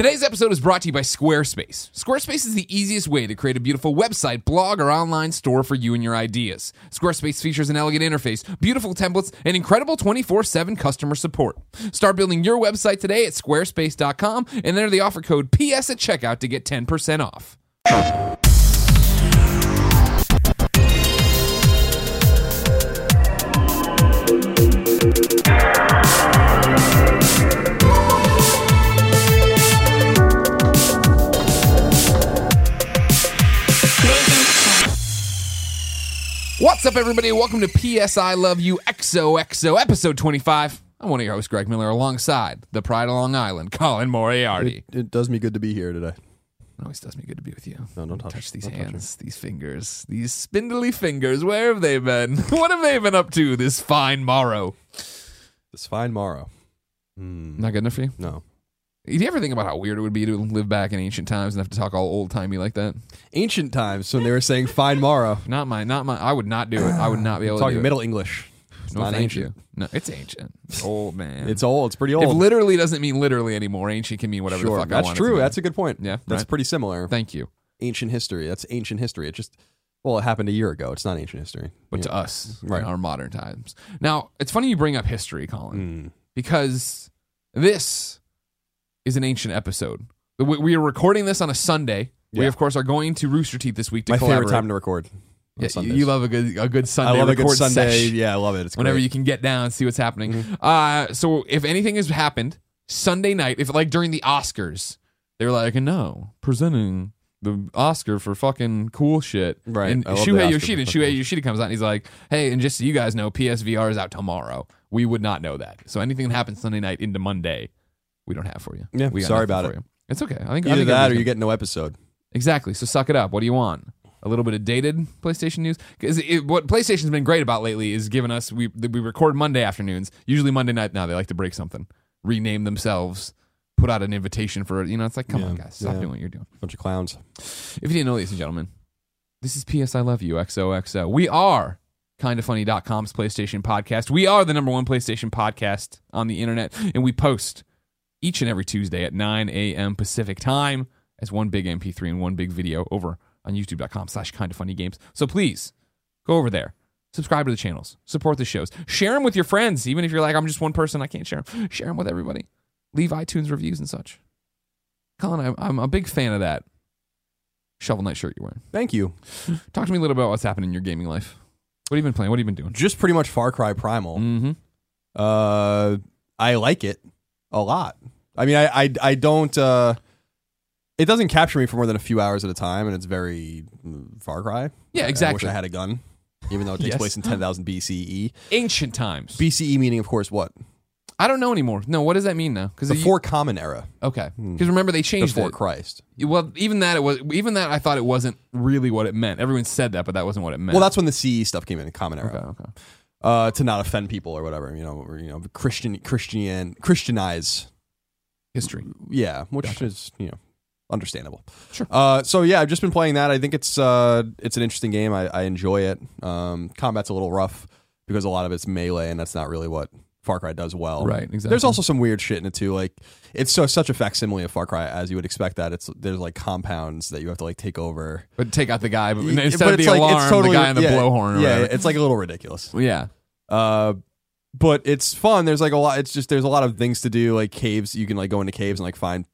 Today's episode is brought to you by Squarespace. Squarespace is the easiest way to create a beautiful website, blog, or online store for you and your ideas. Squarespace features an elegant interface, beautiful templates, and incredible 24 7 customer support. Start building your website today at squarespace.com and enter the offer code PS at checkout to get 10% off. What's up, everybody? Welcome to PS I Love You XOXO, episode 25. I'm one of your hosts, Greg Miller, alongside the Pride of Long Island, Colin Moriarty. It, it does me good to be here today. It always does me good to be with you. No, don't touch- these don't touch hands, these fingers, these spindly fingers. Where have they been? what have they been up to this fine morrow? This fine morrow. Mm, Not good enough for you? no. Do you ever think about how weird it would be to live back in ancient times and have to talk all old timey like that? Ancient times when they were saying fine Mara." Not my, not my. I would not do it. I would not be able to Talking do Middle English. It's. No, not thank ancient. you. No, it's ancient. It's old man. It's old. It's pretty If old. literally doesn't mean literally anymore, ancient can mean whatever sure, the fuck I that's want. it to true. mean. That's a good point. Yeah, that's right. pretty similar. Thank you. ancient history. That's ancient history. It just well, it happened a year ago. It's not ancient history. But to us, Right. in our modern times. Now, it's funny you bring up history, Colin, Mm. because this is an ancient episode. We, we are recording this on a Sunday. We, Yeah. of course, are going to Rooster Teeth this week to my favorite time to record. on Yeah, you- Sundays. you love a good a good Sunday. I love a good record Sunday. sesh. Yeah, I love it. It's whenever great. you can get down and see what's happening. Uh, so if anything has happened Sunday night, if like during the Oscars, they were like, no, presenting the Oscar for fucking cool shit. Right. And I love the Shuhei Oscar Yoshida, for and fucking Shuhei Yoshida comes out and he's like, hey, and just so you guys know, PSVR is out tomorrow. We would not know that. So anything that happens Sunday night into Monday, we don't have for you. Yeah, we got sorry nothing about for it. You. It's okay. I think I Either think that or you get no episode. Exactly. So suck it up. What do you want? A little bit of dated PlayStation news because what PlayStation's been great about lately is giving us we we record Monday afternoons. Usually Monday night now they like to break something, rename themselves, put out an invitation for you know. It's like come on Yeah, guys, stop yeah. doing what you're doing. Bunch of clowns. If you didn't know, ladies and gentlemen, this is PS I Love You XOXO. We are kindafunny.com's PlayStation podcast. We are the number one PlayStation podcast on the internet, and we post each and every Tuesday at 9 a.m. Pacific time as one big MP3 and one big video over on youtube.com slash kind of funny games. So please go over there. Subscribe to the channels. Support the shows. Share them with your friends. Even if you're like, I'm just one person, I can't share them. Share them with everybody. Leave iTunes reviews and such. Colin, I'm, I'm a big fan of that Shovel Knight shirt you're wearing. Thank you. Talk to me a little bit about what's happening in your gaming life. What have you been playing? What have you been doing? Just pretty much Far Cry Primal. Mm-hmm. Uh, I like it a lot. I mean, I I, I don't. Uh, it doesn't capture me for more than a few hours at a time, and it's very mm, Far Cry. Yeah, I- I exactly. wish I had a gun, even though it takes Yes. place in 10,000 BCE. Ancient times. BCE meaning, of course, what? I don't know anymore. No, what does that mean now? Because the Before Common Era, okay, because remember they changed before it. Christ. Well, even that it was. Even that I thought it wasn't really what it meant. Everyone said that, but that wasn't what it meant. Well, that's when the CE stuff came in, Common Era, okay. Okay. Uh, to not offend people or whatever. You know, or, you know, Christian, Christian, Christianize. History. Yeah, which is you know understandable. Sure. Uh, so yeah, I've just been playing that. I think it's uh, it's an interesting game. I, I enjoy it. Um, combat's a little rough because a lot of it's melee, and that's not really what Far Cry does well. Right, exactly. There's also some weird shit in it too. Like it's so such a facsimile of Far Cry as you would expect. That it's there's like compounds that you have to like take over. But take out the guy, but instead but of the like- alarm, totally- the guy in the yeah, blowhorn. Yeah, it's like a little ridiculous. yeah. Uh, but it's fun. There's like a lot. It's just there's a lot of things to do. Like caves, you can like go into caves and like find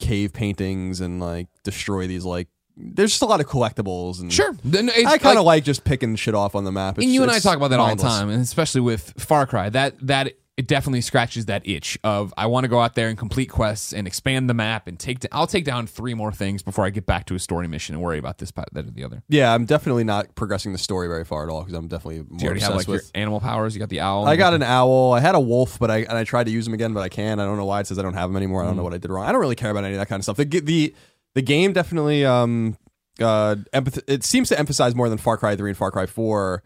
cave paintings and like destroy these. Like there's just a lot of collectibles and Sure. Then it's I kind of like, just picking shit off on the map. It's, and you and I it's talk about that all the time, and especially with Far Cry. That that it definitely scratches that itch of I want to go out there and complete quests and expand the map and take. I'll take down three more things before I get back to a story mission and worry about this part, that, or the other. Yeah, I'm definitely not progressing the story very far at all because I'm definitely more Do you already have obsessed like with. your animal powers? You got the owl. I got an owl. I had a wolf, but I and I tried to use them again, but I can't. I don't know why it says I don't have them anymore. I Mm. don't know what I did wrong. I don't really care about any of that kind of stuff. The the the game definitely um uh empath- it seems to emphasize more than Far Cry 3 and Far Cry 4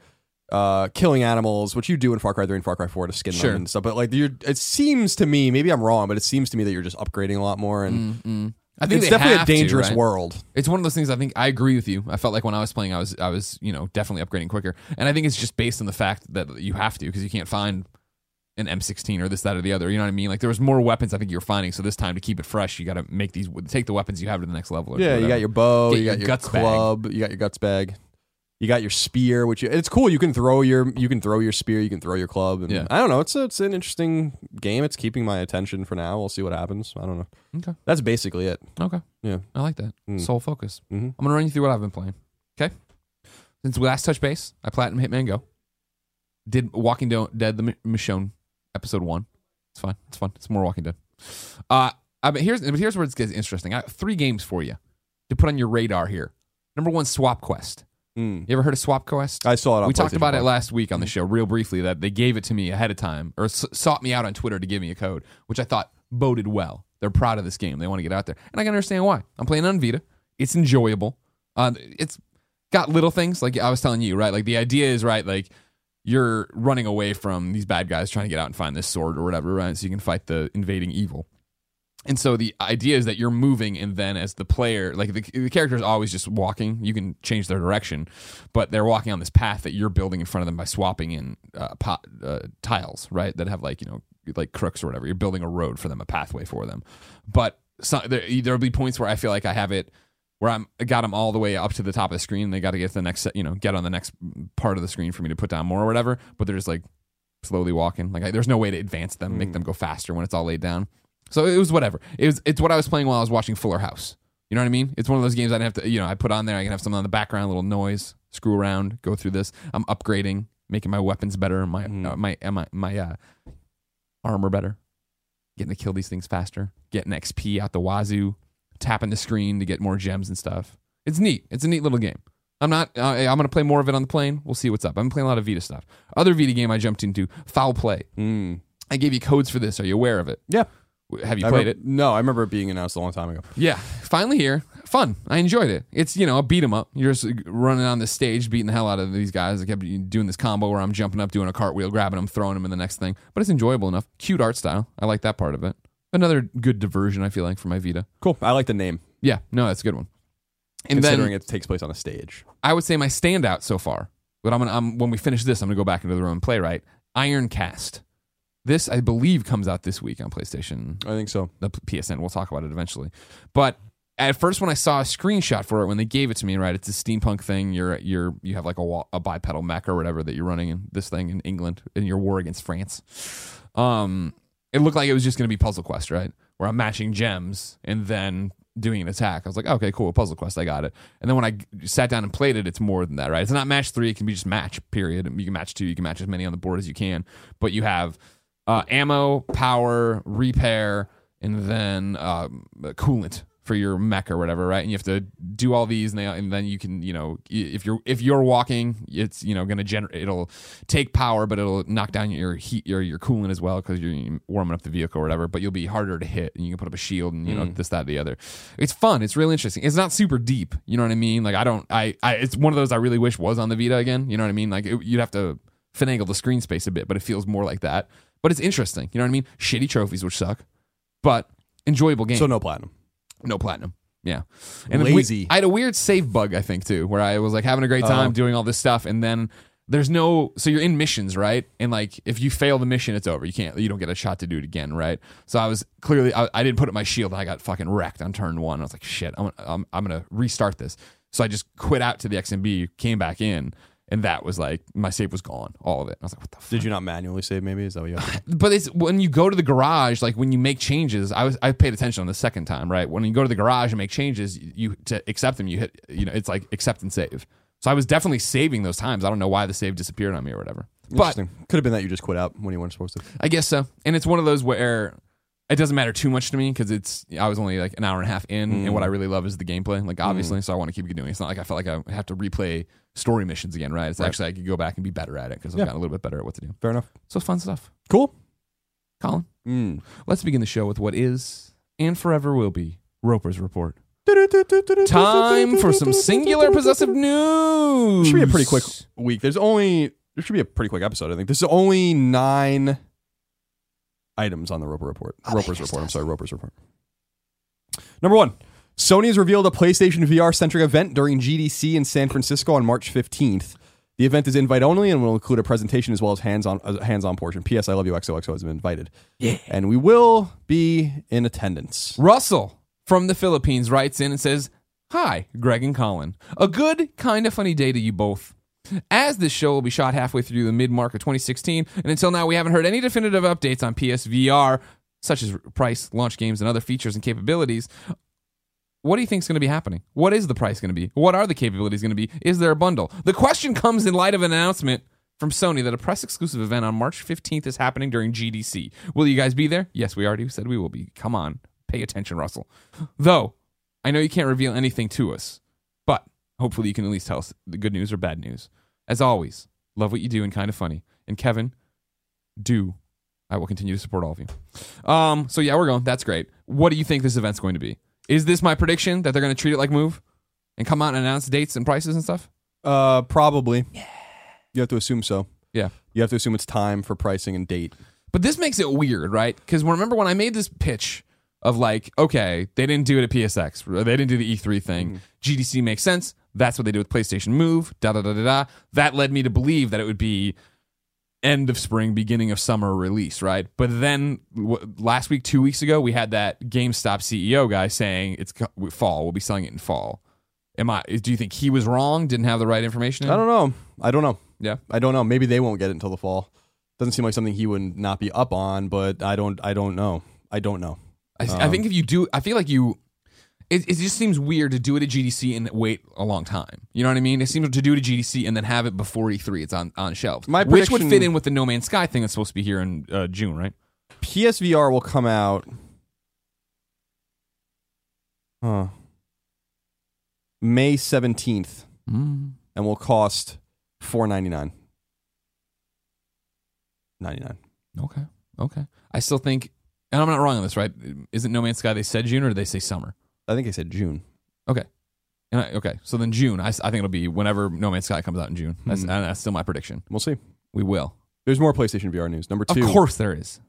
uh killing animals, which you do in Far Cry 3 and Far Cry 4 to skin Sure. them and stuff. But like you're it seems to me, maybe I'm wrong, but it seems to me that you're just upgrading a lot more and Mm, I think it's they definitely a have to, dangerous right? world. It's one of those things. I think I agree with you. I felt like when I was playing, I was I was you know definitely upgrading quicker, and I think it's just based on the fact that you have to because you can't find an M16 or this, that, or the other. You know what I mean? Like there was more weapons I think you were finding. So this time to keep it fresh, you got to make these take the weapons you have to the next level. Or Yeah, you got your bow, Get you got your guts bag. club, you got your guts bag. You got your spear, which you, it's cool. You can throw your you can throw your spear, you can throw your club. And Yeah. I don't know. It's a, it's an interesting game. It's keeping my attention for now. We'll see what happens. I don't know. Okay. That's basically it. Okay. Yeah. I like that. Mm. Soul focus. Mm-hmm. I'm gonna run you through what I've been playing. Okay. Since we last touch base, I platinum Hitman Go. Did Walking Dead the Michonne episode one. It's fine. It's fun. It's more Walking Dead. Uh, I mean, here's but here's where it gets interesting. I got three games for you to put on your radar here. Number one, Swap Quest. Mm. You ever heard of Swap Quest? I saw it. on we talked about it last week on the show, real briefly, that they gave it to me ahead of time or s- sought me out on Twitter to give me a code, which I thought boded well. They're proud of this game. They want to get out there. And I can understand why. I'm playing on Vita. It's enjoyable. Uh, it's got little things like I was telling you, right? Like the idea is, right? Like you're running away from these bad guys trying to get out and find this sword or whatever, right? So you can fight the invading evil. And so the idea is that you're moving, and then as the player, like the, the character is always just walking. You can change their direction, but they're walking on this path that you're building in front of them by swapping in uh, pot, uh, tiles, right? That have like you know like crooks or whatever. You're building a road for them, a pathway for them. But so, there there'll be points where I feel like I have it where I'm got them all the way up to the top of the screen. They got to get to the next, you know, get on the next part of the screen for me to put down more or whatever. But they're just like slowly walking. Like I, there's no way to advance them, make them go faster when it's all laid down. So it was whatever. It was it's what I was playing while I was watching Fuller House. You know what I mean? It's one of those games I didn't have to. You know, I put on there. I can have something on the background, a little noise, screw around, go through this. I'm upgrading, making my weapons better, my uh, my uh, my my uh, armor better, getting to kill these things faster, getting XP out the wazoo, tapping the screen to get more gems and stuff. It's neat. It's a neat little game. I'm not. Uh, I'm gonna play more of it on the plane. We'll see what's up. I'm playing a lot of Vita stuff. Other Vita game I jumped into, Foul Play. Mm. I gave you codes for this. Are you aware of it? Yeah. Have you I played remember- it? No, I remember it being announced a long time ago. Yeah, finally here. Fun. I enjoyed it. It's you know a beat 'em up. You're just running on the stage, beating the hell out of these guys. I kept doing this combo where I'm jumping up, doing a cartwheel, grabbing them, throwing them in the next thing. But it's enjoyable enough. Cute art style. I like that part of it. Another good diversion. I feel like for my Vita. Cool. I like the name, Yeah, no, that's a good one. And considering then it takes place on a stage. I would say my standout so far. But I'm gonna I'm, when we finish this, I'm gonna go back into the room and play. Right, Ironcast. This I believe comes out this week on PlayStation I think so. the PSN. We'll talk about it eventually. But at first, when I saw a screenshot for it, when they gave it to me, right, it's a steampunk thing. You're you're you have like a, a bipedal mech or whatever that you're running in this thing in England in your war against France. Um, it looked like it was just going to be Puzzle Quest, right, where I'm matching gems and then doing an attack. I was like, okay, cool, Puzzle Quest, I got it. And then when I sat down and played it, it's more than that, right? It's not match three; it can be just match. Period. You can match two. You can match as many on the board as you can, but you have uh, ammo, power, repair, and then um, coolant for your mech or whatever, right? And you have to do all these, and, they, and then you can, you know, if you're if you're walking, it's you know going to generate. It'll take power, but it'll knock down your heat, your your coolant as well because you're warming up the vehicle or whatever. But you'll be harder to hit, and you can put up a shield, and you know mm. this, that, the other. It's fun. It's really interesting. It's not super deep. You know what I mean? Like I don't, I, I it's one of those I really wish was on the Vita again. You know what I mean? Like it, you'd have to finagle the screen space a bit, but it feels more like that. But it's interesting. You know what I mean? Shitty trophies, which suck, but enjoyable game. So no platinum. No platinum. Yeah. And Lazy. we- I had a weird save bug, I think, too, where I was like having a great time Oh. doing all this stuff, and then there's no. So you're in missions, right? And like if you fail the mission, it's over. You can't. You don't get a shot to do it again, right? So I was clearly. I, I didn't put up my shield, and I got fucking wrecked on turn one. I was like, shit. I'm. I'm, I'm gonna restart this. So I just quit out to the XMB, came back in. And that was like my save was gone, all of it. I was like, "What the fuck?" Did you not manually save? Maybe is that what you? But it's when you go to the garage like when you make changes i was i paid attention on the second time right when you go to the garage and make changes you to accept them you hit you know it's like accept and save so i was definitely saving those times i don't know why the save disappeared on me or whatever but Could have been that you just quit out when you weren't supposed to. i guess so and it's one of those where it doesn't matter too much to me because it's i was only like an hour and a half in and what i mm. really love is the gameplay like mm. obviously so i want to keep doing it it's not like i felt like i have to replay story missions again right it's actually i could go back and be better at it because i've Yeah. gotten a little bit better at what to do Fair enough. so fun stuff Cool. colin Mm. Let's begin the show with what is and forever will be Roper's Report. Time for some singular possessive news. Should be a pretty quick week. There's only there should be a pretty quick episode. I think there's only nine items on the Roper report. Oh, Roper's report. I'm sorry, Roper's report. Number one, Sony has revealed a PlayStation VR centric event during GDC in San Francisco on March 15th. The event is invite only and will include a presentation as well as hands-on a hands-on portion. P.S. I love you. XOXO has been invited. Yeah. and we will be in attendance. Russell from the Philippines writes in and says, Hi, Greg and Colin. A good, kind of funny day to you both. As this show will be shot halfway through the mid mark of 2016, and until now we haven't heard any definitive updates on PSVR, such as price, launch games, and other features and capabilities. What do you think is going to be happening? What is the price going to be? What are the capabilities going to be? Is there a bundle? The question comes in light of an announcement from Sony that a press exclusive event on March 15th is happening during GDC. Will you guys be there? Yes, we already said we will be. Come on, pay attention, Russell. Though, I know you can't reveal anything to us, but hopefully you can at least tell us the good news or bad news. As always, love what you do and kind of funny. And Kevin, do. I will continue to support all of you. Um, so yeah, we're going. That's great. What do you think this event's going to be? Is this my prediction that they're going to treat it like Move and come out and announce dates and prices and stuff? Uh, probably. Yeah. You have to assume so. Yeah. You have to assume it's time for pricing and date. But this makes it weird, right? Because remember when I made this pitch of like, okay, they didn't do it at PSX, they didn't do the E3 thing. GDC makes sense. That's what they did with PlayStation Move. Da da da da da. That led me to believe that it would be end of spring, beginning of summer release, right? But then w- last week, two weeks ago, we had that GameStop CEO guy saying it's co- fall. We'll be selling it in fall. Am I? Do you think he was wrong? Didn't have the right information? In? I don't know. I don't know. Yeah. I don't know. Maybe they won't get it until the fall. Doesn't seem like something he would not be up on, but I don't. I don't know. I don't know. I, I um, think if you do, I feel like you. It, it just seems weird to do it at GDC and wait a long time. You know what I mean? It seems to do it at GDC and then have it before E3. It's on on shelves, My which would prediction- fit in with the No Man's Sky thing that's supposed to be here in uh, June, right? PSVR will come out. Huh. May seventeenth, Mm. and will cost four ninety nine. Ninety nine. Okay, okay. I still think, and I'm not wrong on this, right? Isn't No Man's Sky? They said June or did they say summer? I think I said June. Okay. And I, okay, so then June. I, I think it'll be whenever No Man's Sky comes out in June. That's, hmm. and that's still my prediction. We'll see. We will. There's more PlayStation VR news. Number two. Of course, there is.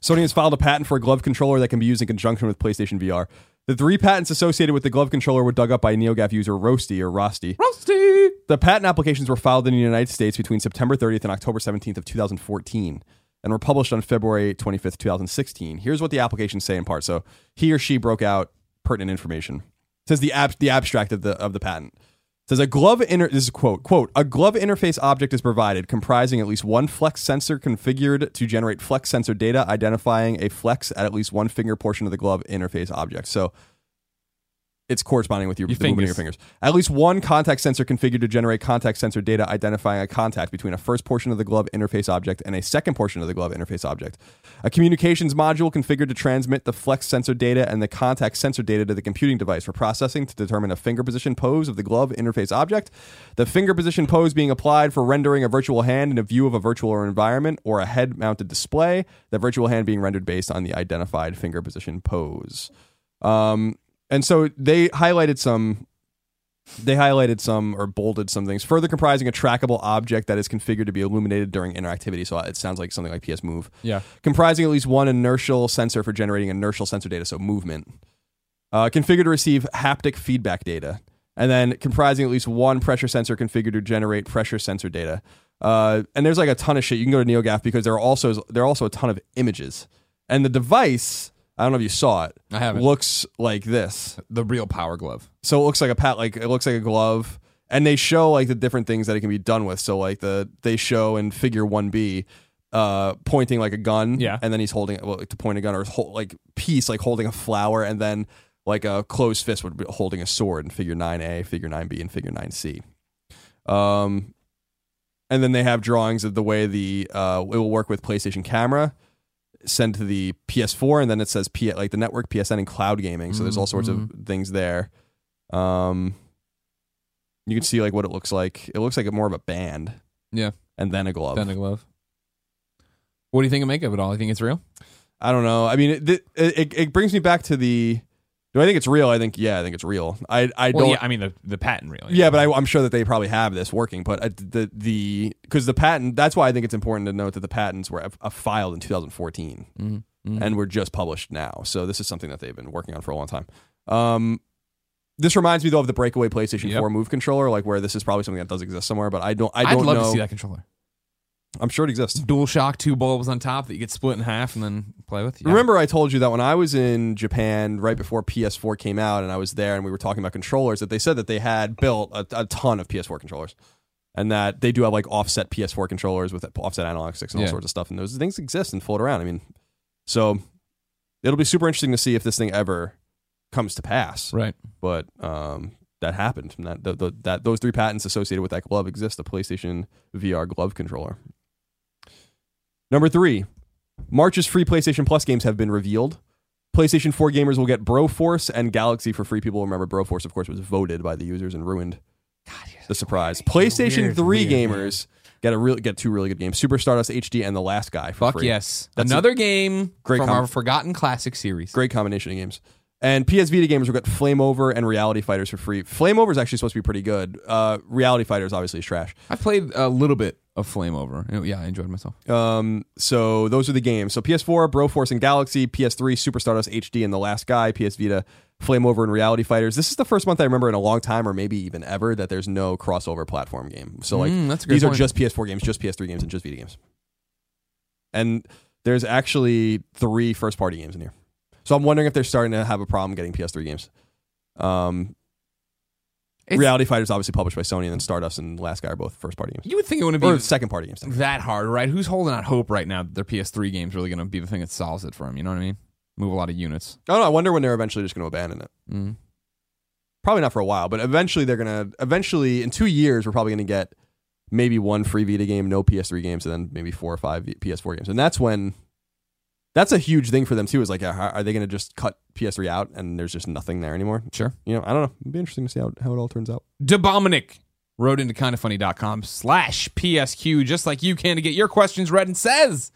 Sony has filed a patent for a glove controller that can be used in conjunction with PlayStation VR. The three patents associated with the glove controller were dug up by NeoGAF user Roasty or Rosty. Rusty. The patent applications were filed in the United States between September 30th and October 17th of 2014 and were published on February 25th, 2016. Here's what the applications say in part. So he or she broke out pertinent information. It says the ab- the abstract of the of the patent. It says a glove inter this is a quote quote a glove interface object is provided comprising at least one flex sensor configured to generate flex sensor data identifying a flex at at least one finger portion of the glove interface object. So it's corresponding with your, Your the movement of your fingers. At least one contact sensor configured to generate contact sensor data identifying a contact between a first portion of the glove interface object and a second portion of the glove interface object. A communications module configured to transmit the flex sensor data and the contact sensor data to the computing device for processing to determine a finger position pose of the glove interface object. The finger position pose being applied for rendering a virtual hand in a view of a virtual environment or a head mounted display. The virtual hand being rendered based on the identified finger position pose. Um, and so they highlighted some they highlighted some or bolded some things further comprising a trackable object that is configured to be illuminated during interactivity. So it sounds like something like ps move. Yeah. comprising at least one inertial sensor for generating inertial sensor data so movement. Uh, configured to receive haptic feedback data. And then comprising at least one pressure sensor configured to generate pressure sensor data. Uh, and there's like a ton of shit. You can go to neogaf because there are also there are also a ton of images. And the device i don't know if you saw it. I haven't. looks like this. The real power glove. so it looks like a pat like it looks like a glove. And they show like the different things that it can be done with. So like the they show in figure 1b uh pointing like a gun. Yeah. and then he's holding well, like, to point a gun or hold, like piece like holding a flower. And then like a closed fist would be holding a sword in figure 9a figure 9b and figure 9c um and then they have drawings of the way the uh it will work with PlayStation camera send to the PS4 and then it says P like the network PSN and cloud gaming so there's all sorts of things there um you can see like what it looks like it looks like more of a band Yeah. and then a glove Then a glove. What do you think of make of it all? I think it's real? I don't know I mean it, it it it brings me back to the do I think it's real I think yeah I think it's real I I Well, don't yeah, I mean the the patent real. Yeah, but I, I'm sure that they probably have this working. But uh, the the because the patent that's why I think it's important to note that the patents were uh, filed in 2014 Mhm. Mhm. and were just published now. So this is something that they've been working on for a long time. Um, this reminds me though of the breakaway PlayStation Yep. 4 Move controller, like where this is probably something that does exist somewhere, but I don't. I I'd don't love know. to see that controller. I'm sure it exists. Dual shock, two bulbs on top that you get split in half and then play with. Yeah. Remember, I told you that when I was in Japan right before PS4 came out, and I was there, and we were talking about controllers, that they said that they had built a, a ton of PS4 controllers, and that they do have like offset PS4 controllers with offset analog sticks and all Yeah. sorts of stuff, and those things exist and float around. I mean, so it'll be super interesting to see if this thing ever comes to pass. Right. But um, that happened. That, the, the, that those three patents associated with that glove exist. The PlayStation VR glove controller. Number three, March's free PlayStation Plus games have been revealed. PlayStation 4 gamers will get Broforce and Galak-Z for free. People remember Broforce, of course, was voted by the users and ruined the surprise. PlayStation Weird, 3 weird, gamers get a real get two really good games: Super Stardust HD and The Last Guy. For Fuck free. yes. That's Another game great from com- our forgotten classic series. Great combination of games. And PS Vita gamers will get Flame Over and Reality Fighters for free. Flame Over is actually supposed to be pretty good. Uh, Reality Fighters obviously is trash. I've played a little bit of Flame Over. Yeah, I enjoyed myself. Um, so those are the games. So PS4, Broforce and Galak-Z, PS3, Super Stardust HD and The Last Guy, PS Vita, Flame Over and Reality Fighters. This is the first month I remember in a long time, or maybe even ever, that there's no crossover platform game. So like Mm, that's a good these point. are just PS4 games, just PS3 games, and just Vita games. And there's actually three first party games in here. So I'm wondering if they're starting to have a problem getting PS3 games. Um, It's- Reality Fighters obviously published by Sony, and then Stardust and Last Guy are both first party games. You would think it wouldn't Or be second party games. that hard, right? Who's holding out hope right now that their PS3 game's really going to be the thing that solves it for them? You know what I mean? Move a lot of units. I don't know. I wonder when they're eventually just going to abandon it. Mm. Probably not for a while, but eventually they're going to. Eventually, in two years, we're probably going to get maybe one free Vita game, no PS3 games, and then maybe four or five PS4 games. And that's when. That's a huge thing for them too. Is like, are are they going to just cut PS3 out and there's just nothing there anymore? Sure. You know, I don't know. It'd be interesting to see how, how it all turns out. Dominic wrote into kindafunny.com slash PSQ just like you can to get your questions read and says,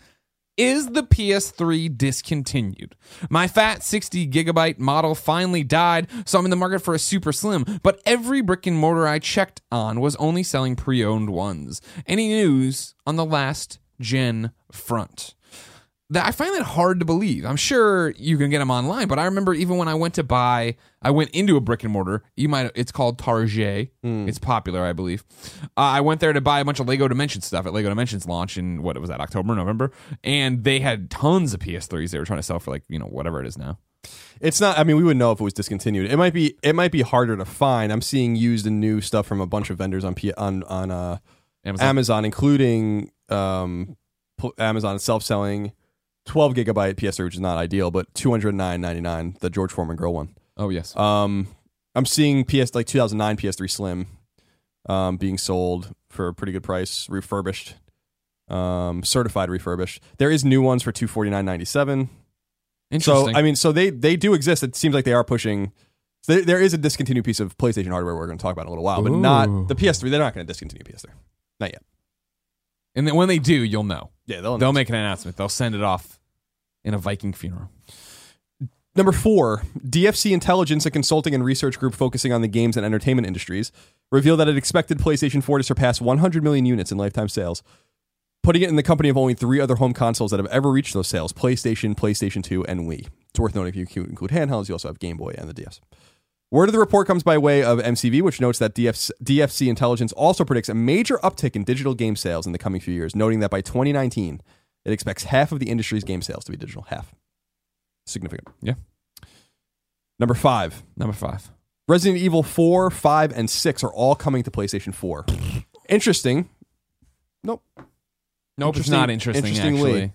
Is the PS3 discontinued? My fat 60 gigabyte model finally died, so I'm in the market for a super slim, but every brick and mortar I checked on was only selling pre owned ones. Any news on the last gen front? That I find that hard to believe. I'm sure you can get them online, but I remember even when I went to buy, I went into a brick and mortar. You might, it's called Target. It's popular, I believe. Uh, I went there to buy a bunch of Lego Dimensions stuff at Lego Dimensions launch in what was that October, November, and they had tons of PS3s they were trying to sell for like you know whatever it is now. It's not. I mean, we would know if it was discontinued. It might be. It might be harder to find. I'm seeing used and new stuff from a bunch of vendors on P, on on uh, Amazon. Amazon, including um, Amazon self selling 12 gigabyte PS3, which is not ideal, but 209.99, the George Foreman Grill one. oh yes, Um, I'm seeing PS like 2009 PS3 Slim um, being sold for a pretty good price, refurbished, um, certified refurbished. There is new ones for 249.97. interesting. So I mean, so they they do exist. It seems like they are pushing. So there, there is a discontinued piece of PlayStation hardware we're going to talk about in a little while, but not the PS3. They're not going to discontinue PS3. Not yet. and then when they do, you'll know. Yeah, they'll. They'll make an announcement. They'll send it off in a Viking funeral. Number four, DFC Intelligence, a consulting and research group focusing on the games and entertainment industries, revealed that it expected PlayStation 4 to surpass 100 million units in lifetime sales, putting it in the company of only three other home consoles that have ever reached those sales PlayStation, PlayStation 2, and Wii. It's worth noting if you include handhelds, you also have Game Boy and the DS. Word of the report comes by way of MCV, which notes that DFC, DFC Intelligence also predicts a major uptick in digital game sales in the coming few years, noting that by 2019, it expects half of the industry's game sales to be digital. Half. Significant. Yeah. Number five. Number five. Resident Evil 4, 5, and 6 are all coming to PlayStation 4. Interesting. Nope. Nope, it's not interesting. interestingly. Actually,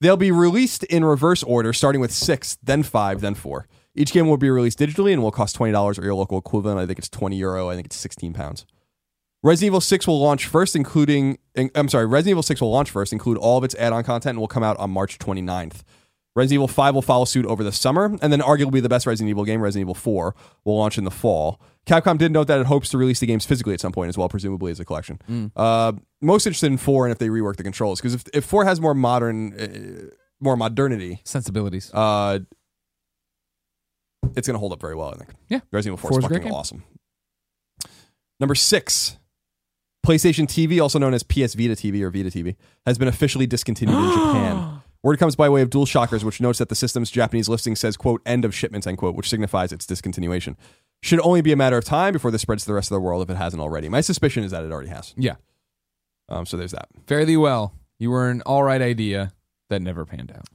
They'll be released in reverse order, starting with 6, then 5, then 4. Each game will be released digitally and will cost $20 or your local equivalent. I think it's 20 euro. I think it's 16 pounds. Resident Evil 6 will launch first, including, I'm sorry, Resident Evil 6 will launch first, include all of its add on content, and will come out on March 29th. Resident Evil 5 will follow suit over the summer, and then arguably the best Resident Evil game, Resident Evil 4, will launch in the fall. Capcom did note that it hopes to release the games physically at some point as well, presumably as a collection. Uh, most interested in 4 and if they rework the controls, because if, if 4 has more modern, uh, more modernity, sensibilities. uh, it's going to hold up very well, I think. Yeah. Resident Evil 4 Four is is a great fucking awesome. Number six, PlayStation TV, also known as PS Vita TV or Vita TV, has been officially discontinued in Japan. Word comes by way of DualShockers, which notes that the system's Japanese listing says, quote, end of shipments, end quote, which signifies its discontinuation. Should only be a matter of time before this spreads to the rest of the world if it hasn't already. My suspicion is that it already has. Yeah. Um, so there's that. Fare thee well. You were an all right idea that never panned out.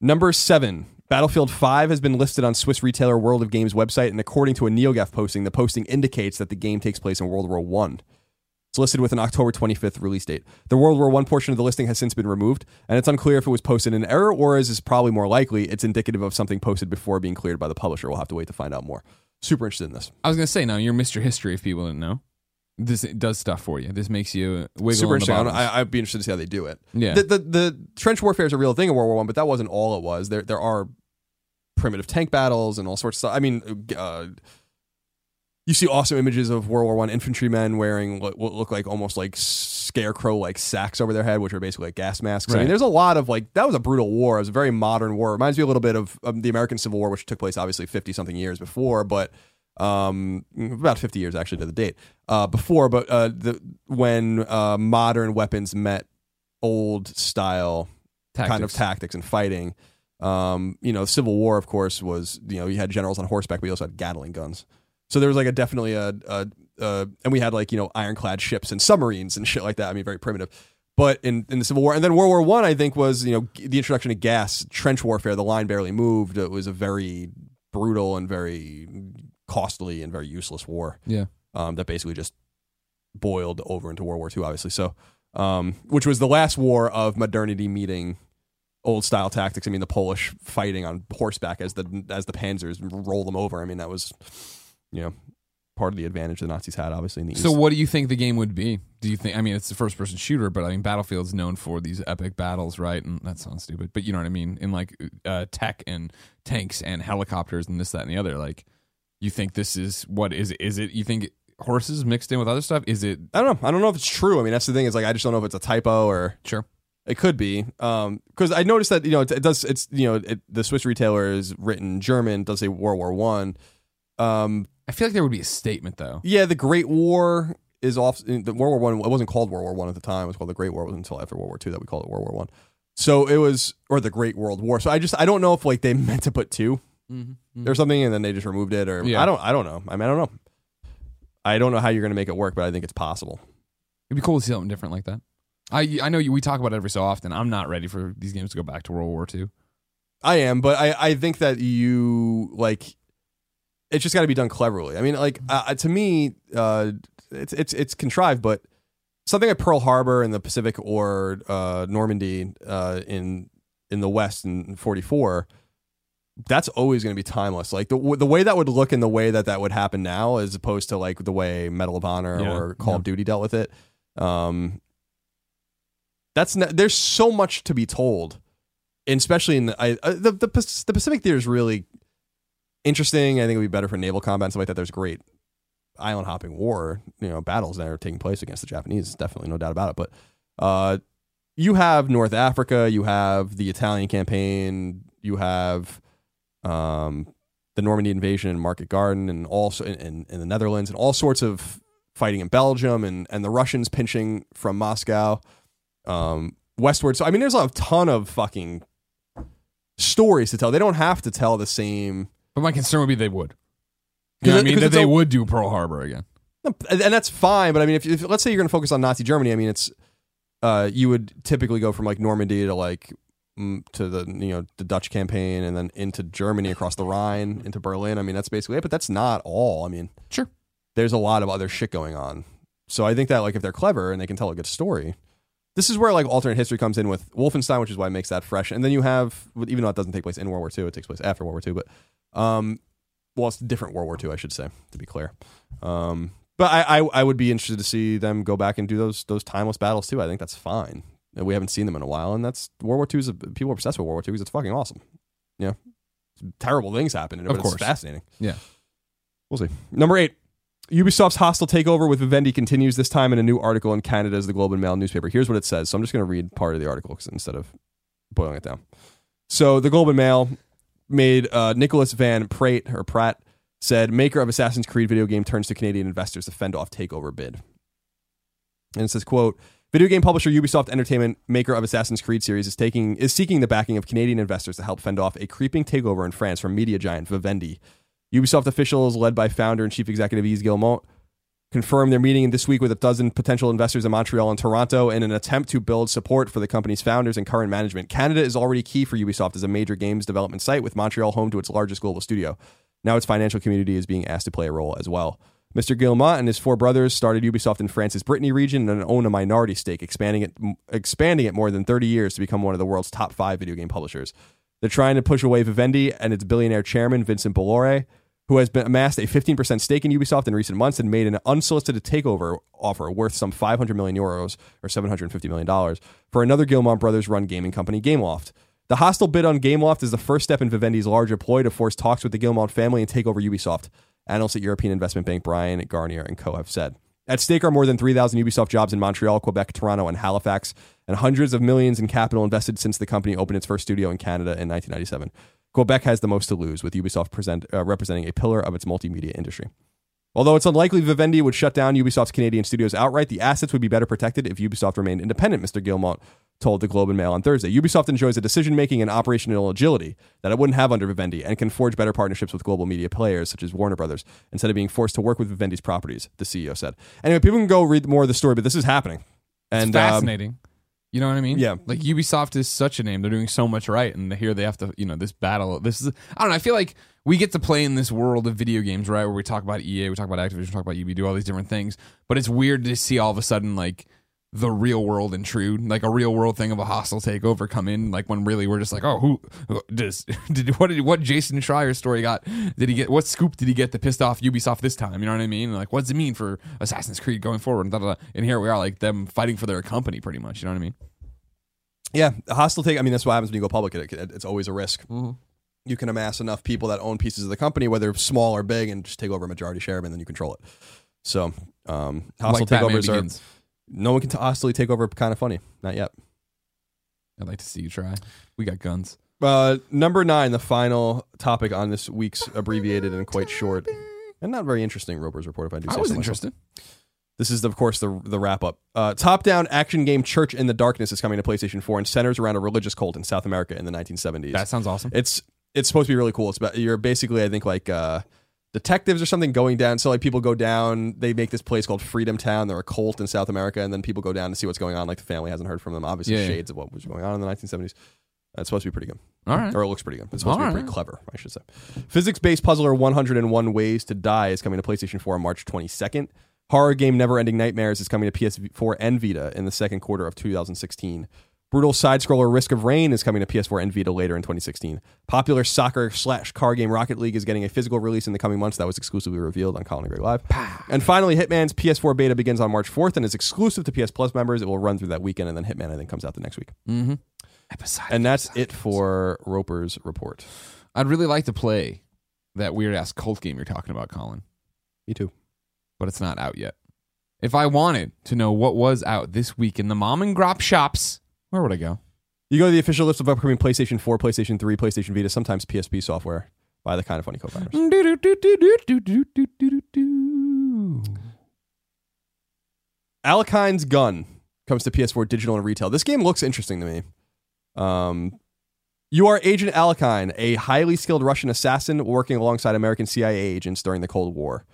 Number seven, Battlefield 5 has been listed on Swiss retailer World of Games website, and according to a NeoGAF posting, the posting indicates that the game takes place in World War One. It's listed with an October 25th release date. The World War One portion of the listing has since been removed, and it's unclear if it was posted in error or, as is probably more likely, it's indicative of something posted before being cleared by the publisher. We'll have to wait to find out more. Super interested in this. I was gonna say now you're Mr. History if people didn't know. This does stuff for you. This makes you wiggle. Super in interesting. I, would be interested to see how they do it. Yeah. The, the the trench warfare is a real thing in World War One, but that wasn't all it was. There there are primitive tank battles and all sorts of stuff. I mean, uh, you see awesome images of World War One infantrymen wearing what, look like almost like scarecrow like sacks over their head, which are basically like gas masks. I mean, there's a lot of like that was a brutal war. It was a very modern war. It reminds me a little bit of, of the American Civil War, which took place obviously 50 something years before, but um about 50 years actually to the date uh before but uh the when uh modern weapons met old style kind of Tactics. tactics and fighting. Um, you know, Civil War, of course, was you know you had generals on horseback, but you also had Gatling guns. So there was like a definitely a, a, a and we had like you know ironclad ships and submarines and shit like that. I mean, very primitive. But in, in the Civil War, and then World War One, I, think was you know the introduction of gas, trench warfare. The line barely moved. It was a very brutal and very costly and very useless war yeah. um, that basically just boiled over into World War II, obviously. So, um, which was the last war of modernity meeting old style tactics. I mean, the Polish fighting on horseback as the as the Panzers roll them over. I mean, that was you know part of the advantage the Nazis had, obviously in the So East. what do you think the game would be? Do you think? I mean, it's a first person shooter, but I mean, Battlefield's known for these epic battles, right? And that sounds stupid, but you know what I mean. In like uh, tech and tanks and helicopters and this, that, and the other. Like, you think this is what is it? Is it? You think horses mixed in with other stuff? Is it? I don't know. I don't know if it's true. I mean, that's the thing is like I just don't know if it's a typo or Sure. It could be because I noticed that you know it, it does. It's you know it, the Swiss retailer is written German. Does say World War One. Um, I feel like there would be a statement though. yeah, the Great War is off. The World War One. It wasn't called World War One at the time. It was called the Great War. It wasn't until after World War Two that we called it World War One. So it was, or the Great World War. So I just I don't know if like they meant to put 2 Mm-hmm. or something, and then they just removed it, or Yeah. I don't I don't know. I mean I don't know. I don't know how you're going to make it work, but I think it's possible. It'd be cool to see something different like that. I I know you, we talk about it every so often. I'm not ready for these games to go back to World War II. I am, but I, I think that you like it's just got to be done cleverly. I mean, like uh, to me, uh, it's it's it's contrived, but something like Pearl Harbor in the Pacific or uh, Normandy uh, in in the West in '44, that's always going to be timeless. Like the the way that would look and the way that that would happen now, as opposed to like the way Medal of Honor Yeah, or Call yeah. of Duty dealt with it. Um, that's ne- there's so much to be told, and especially in the I, uh, the the the Pacific theater is really interesting. I think it would be better for naval combat and stuff like that. There's great island hopping war, you know, battles that are taking place against the Japanese. Definitely, no doubt about it. But uh, you have North Africa, you have the Italian campaign, you have um, the Normandy invasion in Market Garden, and also in, in, in the Netherlands, and all sorts of fighting in Belgium, and and the Russians pinching from Moscow um, westward. So I mean, there's a ton of fucking stories to tell. They don't have to tell the same. But my concern would be they would. You know what I mean? That they a- would do Pearl Harbor again. and that's fine. But I mean, if, if let's say you're going to focus on Nazi Germany, I mean, it's uh, you would typically go from like Normandy to like to the you know the Dutch campaign, and then into Germany across the Rhine into Berlin. I mean, that's basically it. But that's not all. I mean, Sure. there's a lot of other shit going on. So I think that like if they're clever and they can tell a good story, this is where like alternate history comes in with Wolfenstein, which is why it makes that fresh. And then you have, even though it doesn't take place in World War II, it takes place after World War II. But um, well, it's a different World War II, I should say, to be clear. Um, but I, I I would be interested to see them go back and do those those timeless battles too. I think that's fine. And we haven't seen them in a while, and that's World War II. Is a, people are obsessed with World War II because it's fucking awesome. Yeah, terrible things happen, in it, Of but course. it's fascinating. Yeah. we'll see. Number eight. Ubisoft's hostile takeover with Vivendi continues this time in a new article in Canada's The Globe and Mail newspaper. Here's what it says. So I'm just going to read part of the article instead of boiling it down. So the Globe and Mail made uh, Nicholas Van Praet or Pratt said, maker of Assassin's Creed video game turns to Canadian investors to fend off takeover bid. And it says, quote, video game publisher Ubisoft Entertainment, maker of Assassin's Creed series, is taking is seeking the backing of Canadian investors to help fend off a creeping takeover in France from media giant Vivendi. Ubisoft officials, led by founder and chief executive Yves Guillemot, confirmed they're meeting this week with a dozen potential investors in Montreal and Toronto in an attempt to build support for the company's founders and current management. Canada is already key for Ubisoft as a major games development site, with Montreal home to its largest global studio. Now its financial community is being asked to play a role as well. Mr. Guillemot and his four brothers started Ubisoft in France's Brittany region and own a minority stake, expanding it expanding it more than 30 years to become one of the world's top five video game publishers. They're trying to push away Vivendi and its billionaire chairman, Vincent Bolloré, who has been amassed a 15% stake in Ubisoft in recent months and made an unsolicited takeover offer worth some 500 million euros or 750 million dollars for another Guillemot brothers run gaming company, Gameloft. The hostile bid on Gameloft is the first step in Vivendi's larger ploy to force talks with the Guillemot family and take over Ubisoft. Analysts at European investment bank Bryan Garnier and Co. have said. At stake are more than 3,000 Ubisoft jobs in Montreal, Quebec, Toronto, and Halifax, and hundreds of millions in capital invested since the company opened its first studio in Canada in 1997. Quebec has the most to lose, with Ubisoft present, uh, representing a pillar of its multimedia industry. Although it's unlikely Vivendi would shut down Ubisoft's Canadian studios outright, the assets would be better protected if Ubisoft remained independent, Mr. Guillemot told the Globe and Mail on Thursday. Ubisoft enjoys a decision making and operational agility that it wouldn't have under Vivendi and can forge better partnerships with global media players such as Warner Brothers instead of being forced to work with Vivendi's properties, the CEO said. Anyway, people can go read more of the story, but this is happening. And it's um, fascinating. You know what I mean? yeah. Like Ubisoft is such a name; they're doing so much right, and here they have to, you know, this battle. This is I don't know. I feel like we get to play in this world of video games, right? Where we talk about EA, we talk about Activision, we talk about EB, do all these different things. But it's weird to see all of a sudden like the real world intrude, like a real world thing of a hostile takeover come in, like when really we're just like, oh, who who- does did what did what Jason Schreier story got? Did he get what scoop did he get that pissed off Ubisoft this time? You know what I mean? Like, what's it mean for Assassin's Creed going forward? And, da, da, da. and here we are, like them fighting for their company, pretty much. You know what I mean? Yeah, a hostile take. I mean, that's what happens when you go public. It, it- it's always a risk. Mm-hmm. You can amass enough people that own pieces of the company, whether small or big, and just take over a majority share of it, and then you control it. So, um, hostile like takeovers are. No one can t- hostily take over. Kind of funny, not yet. I'd like to see you try. We got guns. Uh, number nine, the final topic on this week's abbreviated and quite short and not very interesting Roper's report. If I do, say I was so interested. This is, of course, the the wrap up. Uh, Top down action game Church in the Darkness is coming to PlayStation 4 and centers around a religious cult in South America in the 1970s. That sounds awesome. it's it's supposed to be really cool. It's about, you're basically, I think, like uh, detectives or something going down. So like people go down, they make this place called Freedom Town. They're a cult in South America, and then people go down to see what's going on. Like the family hasn't heard from them. Obviously, Yeah, yeah. shades of what was going on in the 1970s. Uh, It's supposed to be pretty good All right. or it looks pretty good. It's supposed to be All pretty right. clever, I should say. Physics based puzzler 101 Ways to Die is coming to PlayStation 4 on March 22nd. Horror game Never Ending Nightmares is coming to PS4 and Vita in the second quarter of 2016. Brutal side scroller Risk of Rain is coming to PS4 and Vita later in 2016. Popular soccer slash car game Rocket League is getting a physical release in the coming months that was exclusively revealed on Colin and Greg Live. And finally, Hitman's PS4 beta begins on March 4th and is exclusive to PS Plus members. It will run through that weekend, and then Hitman I think comes out the next week. Mm-hmm. Episode. And that's it for Roper's report. I'd really like to play that weird ass cult game you're talking about, Colin, Me too. but it's not out yet. If I wanted to know what was out this week in the mom and grop shops, where would I go? You go to the official list of upcoming PlayStation 4, PlayStation 3, PlayStation Vita, sometimes PSP software by the kind of funny co-founders. Alekhine's Gun comes to PS4 digital and retail. This game looks interesting to me. Um, you are Agent Alekine, a highly skilled Russian assassin working alongside American CIA agents during the Cold War.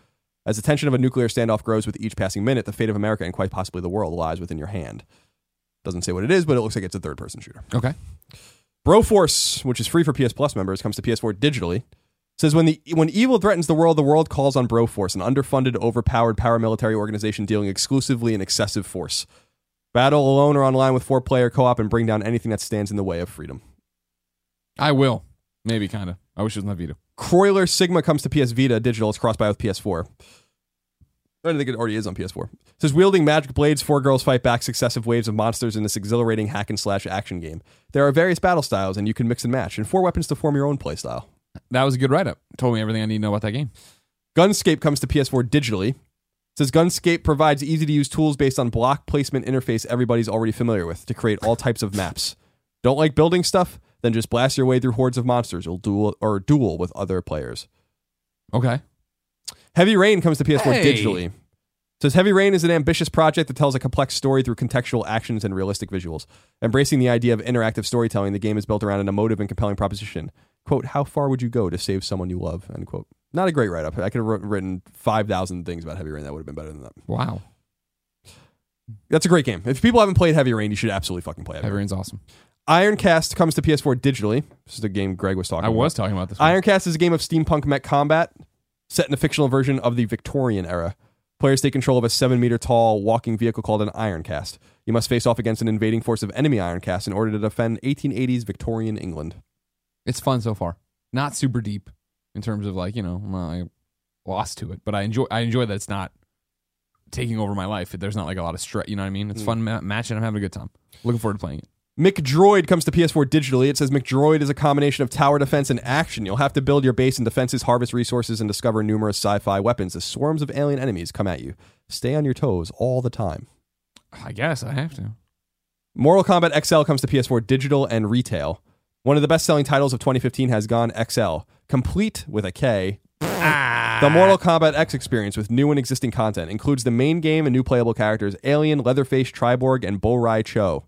As the tension of a nuclear standoff grows with each passing minute, the fate of America and quite possibly the world lies within your hand. Doesn't say what it is, but it looks like it's a third person shooter. Okay. Broforce, which is free for PS Plus members, comes to PS4 digitally. Says when the when evil threatens the world, the world calls on Broforce, an underfunded, overpowered paramilitary organization dealing exclusively in excessive force. Battle alone or online with four player co op and bring down anything that stands in the way of freedom. I will. Maybe, kind of. I wish it was not Vita. Croixleur Sigma comes to PS Vita digital. It's cross buy with PS4. I don't think it already is on PS4. It says wielding magic blades, four girls fight back successive waves of monsters in this exhilarating hack and slash action game. There are various battle styles, and you can mix and match, and four weapons to form your own playstyle. That was a good write up. Told me everything I need to know about that game. Gunscape comes to PS4 digitally. It says Gunscape provides easy to use tools based on block placement interface everybody's already familiar with to create all types of maps. Don't like building stuff? Then just blast your way through hordes of monsters or duel or duel with other players. Okay. Heavy Rain comes to PS4 Hey. digitally. It says Heavy Rain is an ambitious project that tells a complex story through contextual actions and realistic visuals. Embracing the idea of interactive storytelling, the game is built around an emotive and compelling proposition. quote, how far would you go to save someone you love, end quote. Not a great write up. I could have written 5,000 things about Heavy Rain that would have been better than that. Wow. That's a great game. If people haven't played Heavy Rain, you should absolutely fucking play it. Heavy Rain's awesome. Ironcast comes to PS4 digitally. This is the game Greg was talking I about. was talking about this. One. Ironcast is a game of steampunk mech combat set in a fictional version of the Victorian era. Players take control of a seven meter tall walking vehicle called an Ironcast. You must face off against an invading force of enemy Ironcast in order to defend 1880s Victorian England. It's fun so far. Not super deep in terms of like you know I lost to it, but I enjoy. I enjoy that it's not taking over my life. There's not like a lot of stress. You know what I mean? It's hmm. fun ma- match, and I'm having a good time. Looking forward to playing it. McDroid comes to PS4 digitally. It says McDroid is a combination of tower defense and action. You'll have to build your base and defenses, harvest resources, and discover numerous sci fi weapons as swarms of alien enemies come at you. Stay on your toes all the time. I guess I have to. Mortal Kombat XL comes to PS4 digital and retail. One of the best selling titles of 2015 has gone XL, complete with a K. The ah. Mortal Kombat X experience with new and existing content includes the main game and new playable characters Alien, Leatherface, Triborg, and Bo Rai Cho.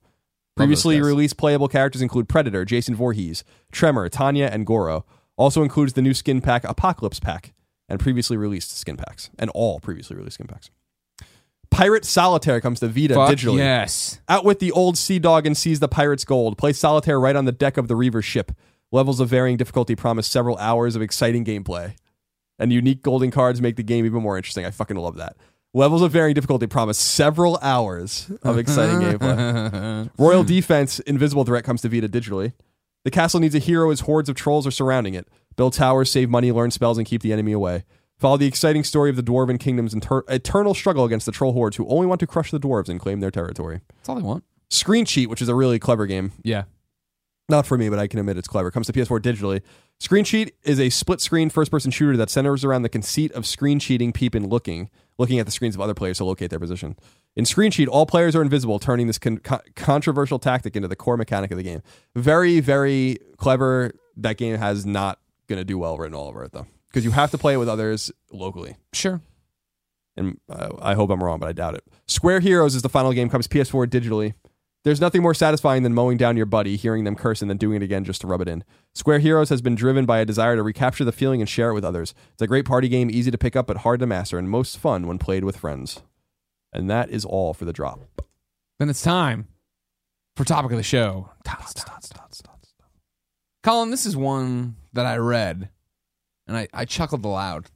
Previously released playable characters include Predator, Jason Voorhees, Tremor, Tanya, and Goro. Also includes the new skin pack Apocalypse Pack and previously released skin packs, and all previously released skin packs. Pirate Solitaire comes to Vita Fuck digitally. yes. Out with the old sea dog and seize the pirate's gold. Play solitaire right on the deck of the Reaver's ship. Levels of varying difficulty promise several hours of exciting gameplay. And unique golden cards make the game even more interesting. I fucking love that. Levels of varying difficulty promise several hours of exciting gameplay. Royal Defense Invisible Threat comes to Vita digitally. The castle needs a hero as hordes of trolls are surrounding it. Build towers, save money, learn spells, and keep the enemy away. Follow the exciting story of the Dwarven Kingdom's inter- eternal struggle against the troll hordes who only want to crush the dwarves and claim their territory. That's all they want. Screen Cheat, which is a really clever game. Yeah. Not for me, but I can admit it's clever. Comes to PS4 digitally. Screen Cheat is a split screen first person shooter that centers around the conceit of screen cheating peep and looking, looking at the screens of other players to locate their position. In Screen Cheat, all players are invisible, turning this con- co- controversial tactic into the core mechanic of the game. Very, very clever. That game has not going to do well written all over it, though, because you have to play it with others locally. Sure. And uh, I hope I'm wrong, but I doubt it. Square Heroes is the final game, comes PS4 digitally. There's nothing more satisfying than mowing down your buddy, hearing them curse, and then doing it again just to rub it in. Square Heroes has been driven by a desire to recapture the feeling and share it with others. It's a great party game, easy to pick up but hard to master, and most fun when played with friends. And that is all for the drop. Then it's time for topic of the show. Colin, this is one that I read, and I, I chuckled aloud,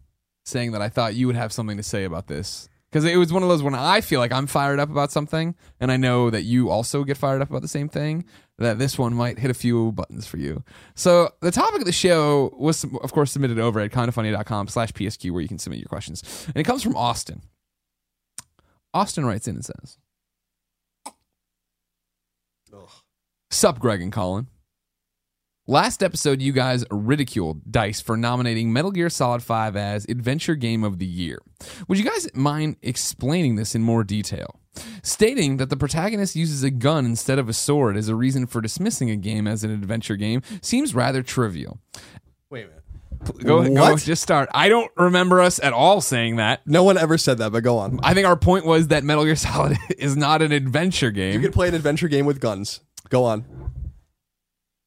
saying that I thought you would have something to say about this. Because it was one of those when I feel like I'm fired up about something, and I know that you also get fired up about the same thing, that this one might hit a few buttons for you. So the topic of the show was, of course, submitted over at kindafunny.com slash PSQ, where you can submit your questions. And it comes from Austin. Austin writes in and says, Sup, Greg and Colin. Last episode, you guys ridiculed DICE for nominating Metal Gear Solid 5 as Adventure Game of the Year. Would you guys mind explaining this in more detail? Stating that the protagonist uses a gun instead of a sword as a reason for dismissing a game as an adventure game seems rather trivial. Wait a minute. Go, ahead, go What? just start. I don't remember us at all saying that. No one ever said that, but go on. I think our point was that Metal Gear Solid is not an adventure game. You can play an adventure game with guns. Go on.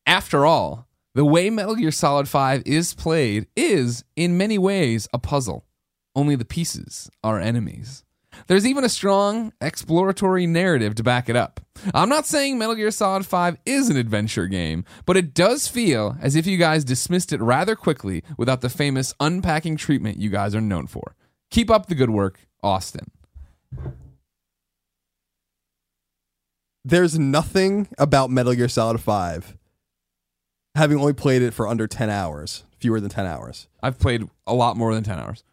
After all, the way Metal Gear Solid 5 is played is, in many ways, a puzzle. Only the pieces are enemies. There's even a strong exploratory narrative to back it up. I'm not saying Metal Gear Solid 5 is an adventure game, but it does feel as if you guys dismissed it rather quickly without the famous unpacking treatment you guys are known for. Keep up the good work, Austin. There's nothing about Metal Gear Solid 5, having only played it for under 10 hours, fewer than 10 hours, I've played a lot more than 10 hours.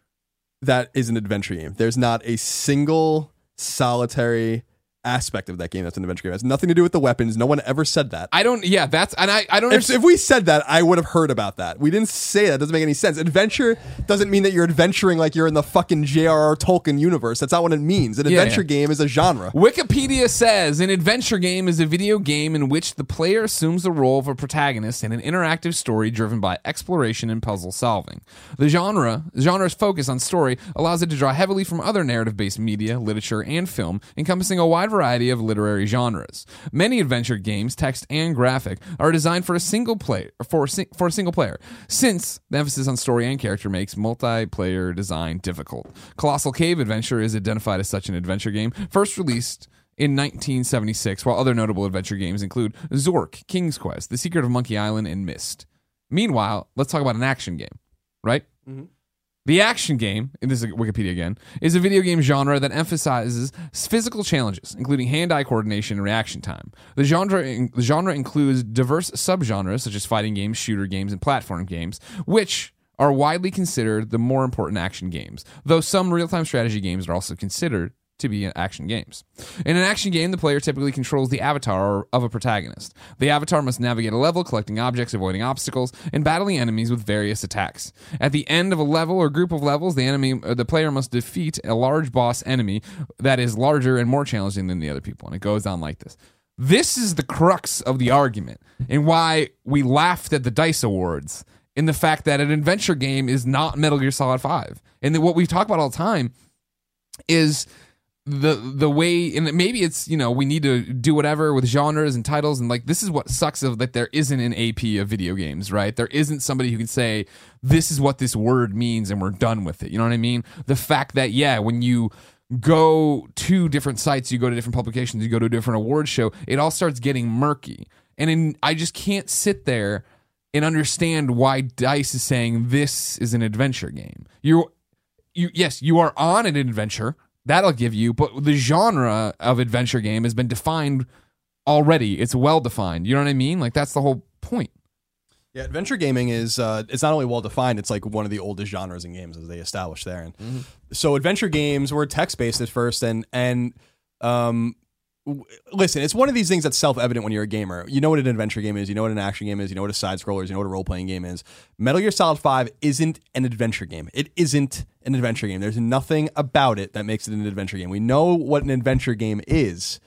that is an adventure game. There's not a single solitary aspect of that game that's an adventure game. It has nothing to do with the weapons. No one ever said that. I don't, yeah, that's, and I, I don't If, if we said that, I would have heard about that. We didn't say that. It doesn't make any sense. Adventure doesn't mean that you're adventuring like you're in the fucking J.R.R. Tolkien universe. That's not what it means. An Yeah, adventure yeah. game is a genre. Wikipedia says an adventure game is a video game in which the player assumes the role of a protagonist in an interactive story driven by exploration and puzzle solving. The genre, genre's focus on story allows it to draw heavily from other narrative-based media, literature, and film, encompassing a wide variety of literary genres. Many adventure games, text and graphic, are designed for a single play for for a single player, since the emphasis on story and character makes multiplayer design difficult. Colossal Cave Adventure is identified as such an adventure game, first released in 1976, while other notable adventure games include Zork, King's Quest, The Secret of Monkey Island, and Myst. Meanwhile, let's talk about an action game, right? Mm-hmm. The action game, and this is Wikipedia again, is a video game genre that emphasizes physical challenges, including hand-eye coordination and reaction time. The genre, the genre includes diverse subgenres such as fighting games, shooter games, and platform games, which are widely considered the more important action games, though some real-time strategy games are also considered to be action games. In an action game, the player typically controls the avatar of a protagonist. The avatar must navigate a level, collecting objects, avoiding obstacles, and battling enemies with various attacks. At the end of a level or group of levels, the enemy uh, the player must defeat a large boss enemy that is larger and more challenging than the other people, and it goes on like this. This is the crux of the argument and why we laughed at the Dice Awards in the fact that an adventure game is not Metal Gear Solid 5. And that what we talk about all the time is the the way and maybe it's you know we need to do whatever with genres and titles and like this is what sucks of that there isn't an AP of video games right? There isn't somebody who can say this is what this word means and we're done with it. You know what I mean? The fact that yeah when you go to different sites you go to different publications you go to a different award show it all starts getting murky. And in, I just can't sit there and understand why Dice is saying this is an adventure game. You you yes you are on an adventure that'll give you but the genre of adventure game has been defined already it's well defined you know what i mean like that's the whole point Yeah, adventure gaming is uh, it's not only well defined; it's like one of the oldest genres in games as they established there. And Mm-hmm. so, adventure games were text based at first, and and um, w- listen, it's one of these things that's self evident when you're a gamer. You know what an adventure game is, you know what an action game is, you know what a side scroller is, you know what a role playing game is. Metal Gear Solid Five isn't an adventure game. It isn't an adventure game. There's nothing about it that makes it an adventure game. We know what an adventure game is.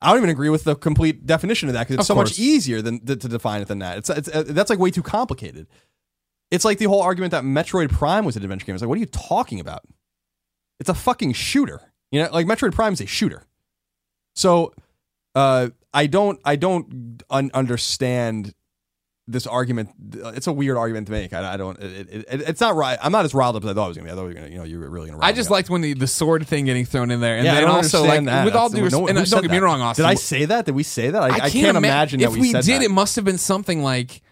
I don't even agree with the complete definition of that because it's Of so course. much easier than to, to define it than that. It's, it's uh, that's like way too complicated. It's like the whole argument that Metroid Prime was an adventure game. It's like, what are you talking about? It's a fucking shooter. You know, like Metroid Prime is a shooter. So, uh, I don't, I don't un- understand this argument. It's a weird argument to make. I, I don't. It, it, it, it's not right. I'm not as riled up as I thought I was gonna be. I thought we were gonna, you know, you were really gonna. i just liked when the, the sword thing getting thrown in there and Yeah, I then don't also like understand that. with all That's- due respect no- and who don't get me that? wrong austin Did I say that? Did we say that? I, I, can't, can't, ima- imagine that we, we said did that. it must have been something like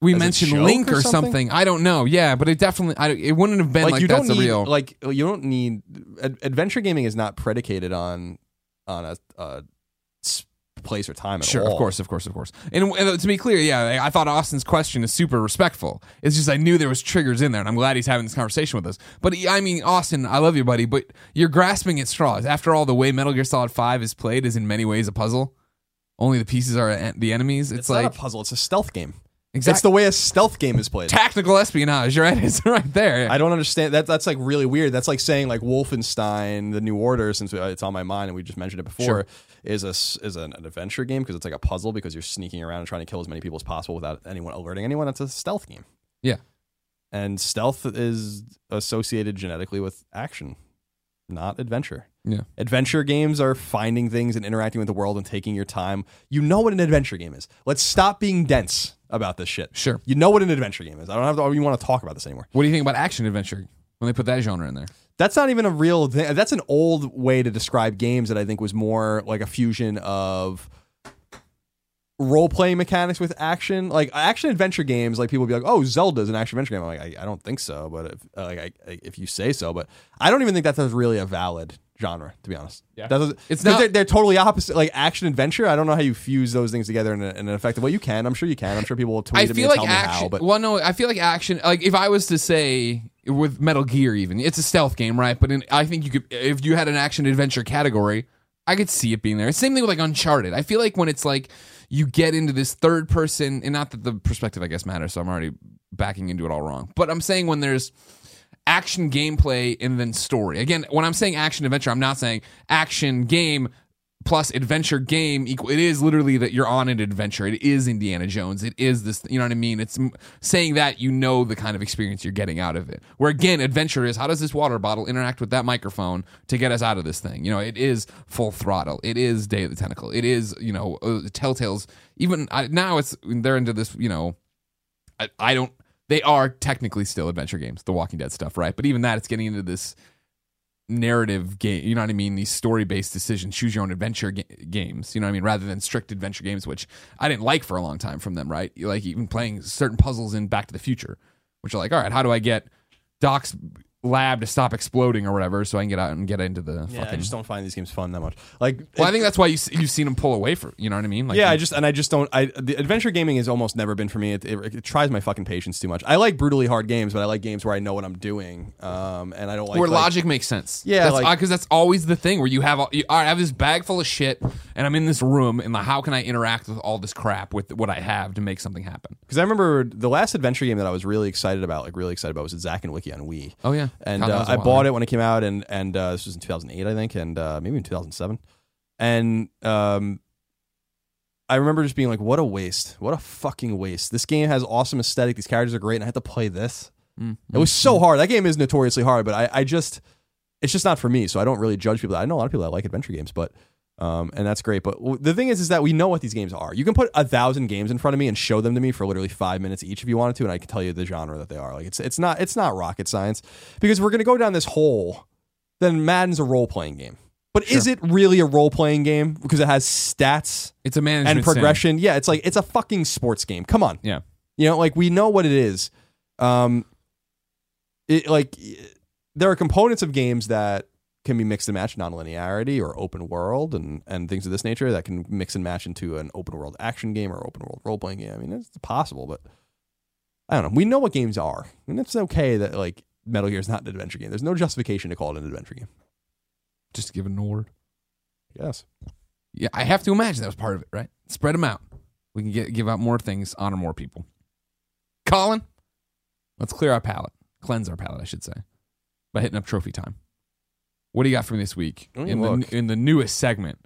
we As a mentioned joke link or or something? something? i don't know yeah but it definitely I, it wouldn't have been like, you that's don't a need real like you don't need ad- adventure gaming is not predicated on on a place or time at Sure, all. of course, of course, of course. And, and uh, to be clear, yeah, I thought Austin's question is super respectful. It's just I knew there was triggers in there, and I'm glad he's having this conversation with us. But he- I mean, Austin, I love you, buddy, but you're grasping at straws. After all, the way Metal Gear Solid Five is played is in many ways a puzzle. Only the pieces are the enemies. It's, It's like not a puzzle. It's a stealth game. It's the way a stealth game is played. tactical espionage. Right, it's right there. I don't understand that. That's like really weird. That's like saying like Wolfenstein: The New Order, since uh, it's on my mind and we just mentioned it before, Sure. is a is an, an adventure game because it's like a puzzle because you're sneaking around and trying to kill as many people as possible without anyone alerting anyone. It's a stealth game. Yeah. and stealth is associated genetically with action, not adventure. Yeah. Adventure games are finding things and interacting with the world and taking your time. You know what an adventure game is. Let's stop being dense about this shit. Sure. You know what an adventure game is. I don't have to even want to talk about this anymore. What do you think about action adventure when they put that genre in there? That's not even a real thing. That's an old way to describe games that I think was more like a fusion of role playing mechanics with action. Like action adventure games, like people would be like, "Oh, Zelda's an action adventure game." I'm like, I, I don't think so, but if, uh, like, I, I, if you say so, but I don't even think that's really a valid genre, to be honest. Yeah. That doesn't- It's not- They're, they're totally opposite. Like action adventure, I don't know how you fuse those things together in, a, in an effective way. You can. I'm sure you can. I'm sure people will tweet I at me feel and like tell me action. how. But well, no, I feel like action. Like if I was to say with Metal Gear, even it's a stealth game, right? But in, I think you could, if you had an action adventure category, I could see it being there. Same thing with like Uncharted. I feel like when it's like you get into this third person, and not that the perspective I guess matters, so I'm already backing into it all wrong. But I'm saying when there's action gameplay and then story. Again, when I'm saying action adventure, I'm not saying action game plus adventure game equal it is literally that you're on an adventure. It is indiana jones. It is this you know what i mean? It's saying that you know the kind of experience you're getting out of it. Where again adventure is how does this water bottle interact with that microphone to get us out of this thing? You know it is full throttle. It is day of the tentacle. It is you know uh, telltales. Even I, now it's they're into this you know I, I don't they are technically still adventure games the walking dead stuff right but even that it's getting into this narrative game. You know what I mean? These story based decisions, choose your own adventure ga- games. You know what I mean? Rather than strict adventure games, which I didn't like for a long time from them. Right? Like even playing certain puzzles in Back to the Future, which are like, all right, how do I get Doc's lab to stop exploding or whatever, so I can get out and get into the Yeah, I just don't find these games fun that much. Like, well, it- I think that's why you you've seen them pull away from. You know what I mean? Like yeah, I just and I just don't. I the adventure gaming has almost never been for me. It, it, it tries my fucking patience too much. I like brutally hard games, but I like games where I know what I'm doing. Um, and I don't like where like- logic makes sense. Yeah, because like- that's always the thing where you have all, you, all right, I have this bag full of shit, and I'm in this room, and like, how can I interact with all this crap with what I have to make something happen? Because I remember the last adventure game that I was really excited about, like really excited about, was Zack and Wiki on Wii. Oh yeah, and God, uh, I bought it when it came out, and and uh, this was in 2008, I think, and uh, maybe in 2007. And um, I remember just being like, "What a waste! What a fucking waste! This game has awesome aesthetic. These characters are great, and I had to play this. Mm, It was so hard. That game is notoriously hard, but I, I just, it's just not for me. So I don't really judge people. I know a lot of people that like adventure games, but. Um, and that's great, but the thing is, is that we know what these games are. You can put a thousand games in front of me and show them to me for literally five minutes each if you wanted to, and I can tell you the genre that they are. Like it's it's not it's not rocket science because we're gonna go down this hole. Then Madden's a role playing game, but is it really a role playing game because it has stats It's a management and progression? Yeah, it's like it's a fucking sports game. Come on, Yeah, you know, like we know what it is. Um, it like there are components of games that can be mixed and matched, non-linearity or open world and and things of this nature that can mix and match into an open world action game or open world role playing game. I mean, it's possible, but I don't know. We know what games are, and it's okay that like Metal Gear is not an adventure game. There's no justification to call it an adventure game. just give it an award. Yes. Yeah, I have to imagine that was part of it, right? Spread them out. We can get give out more things, honor more people. Colin, let's clear our palate, cleanse our palate, I should say, by hitting up trophy time. What do you got for me this week Let me in the in the newest segment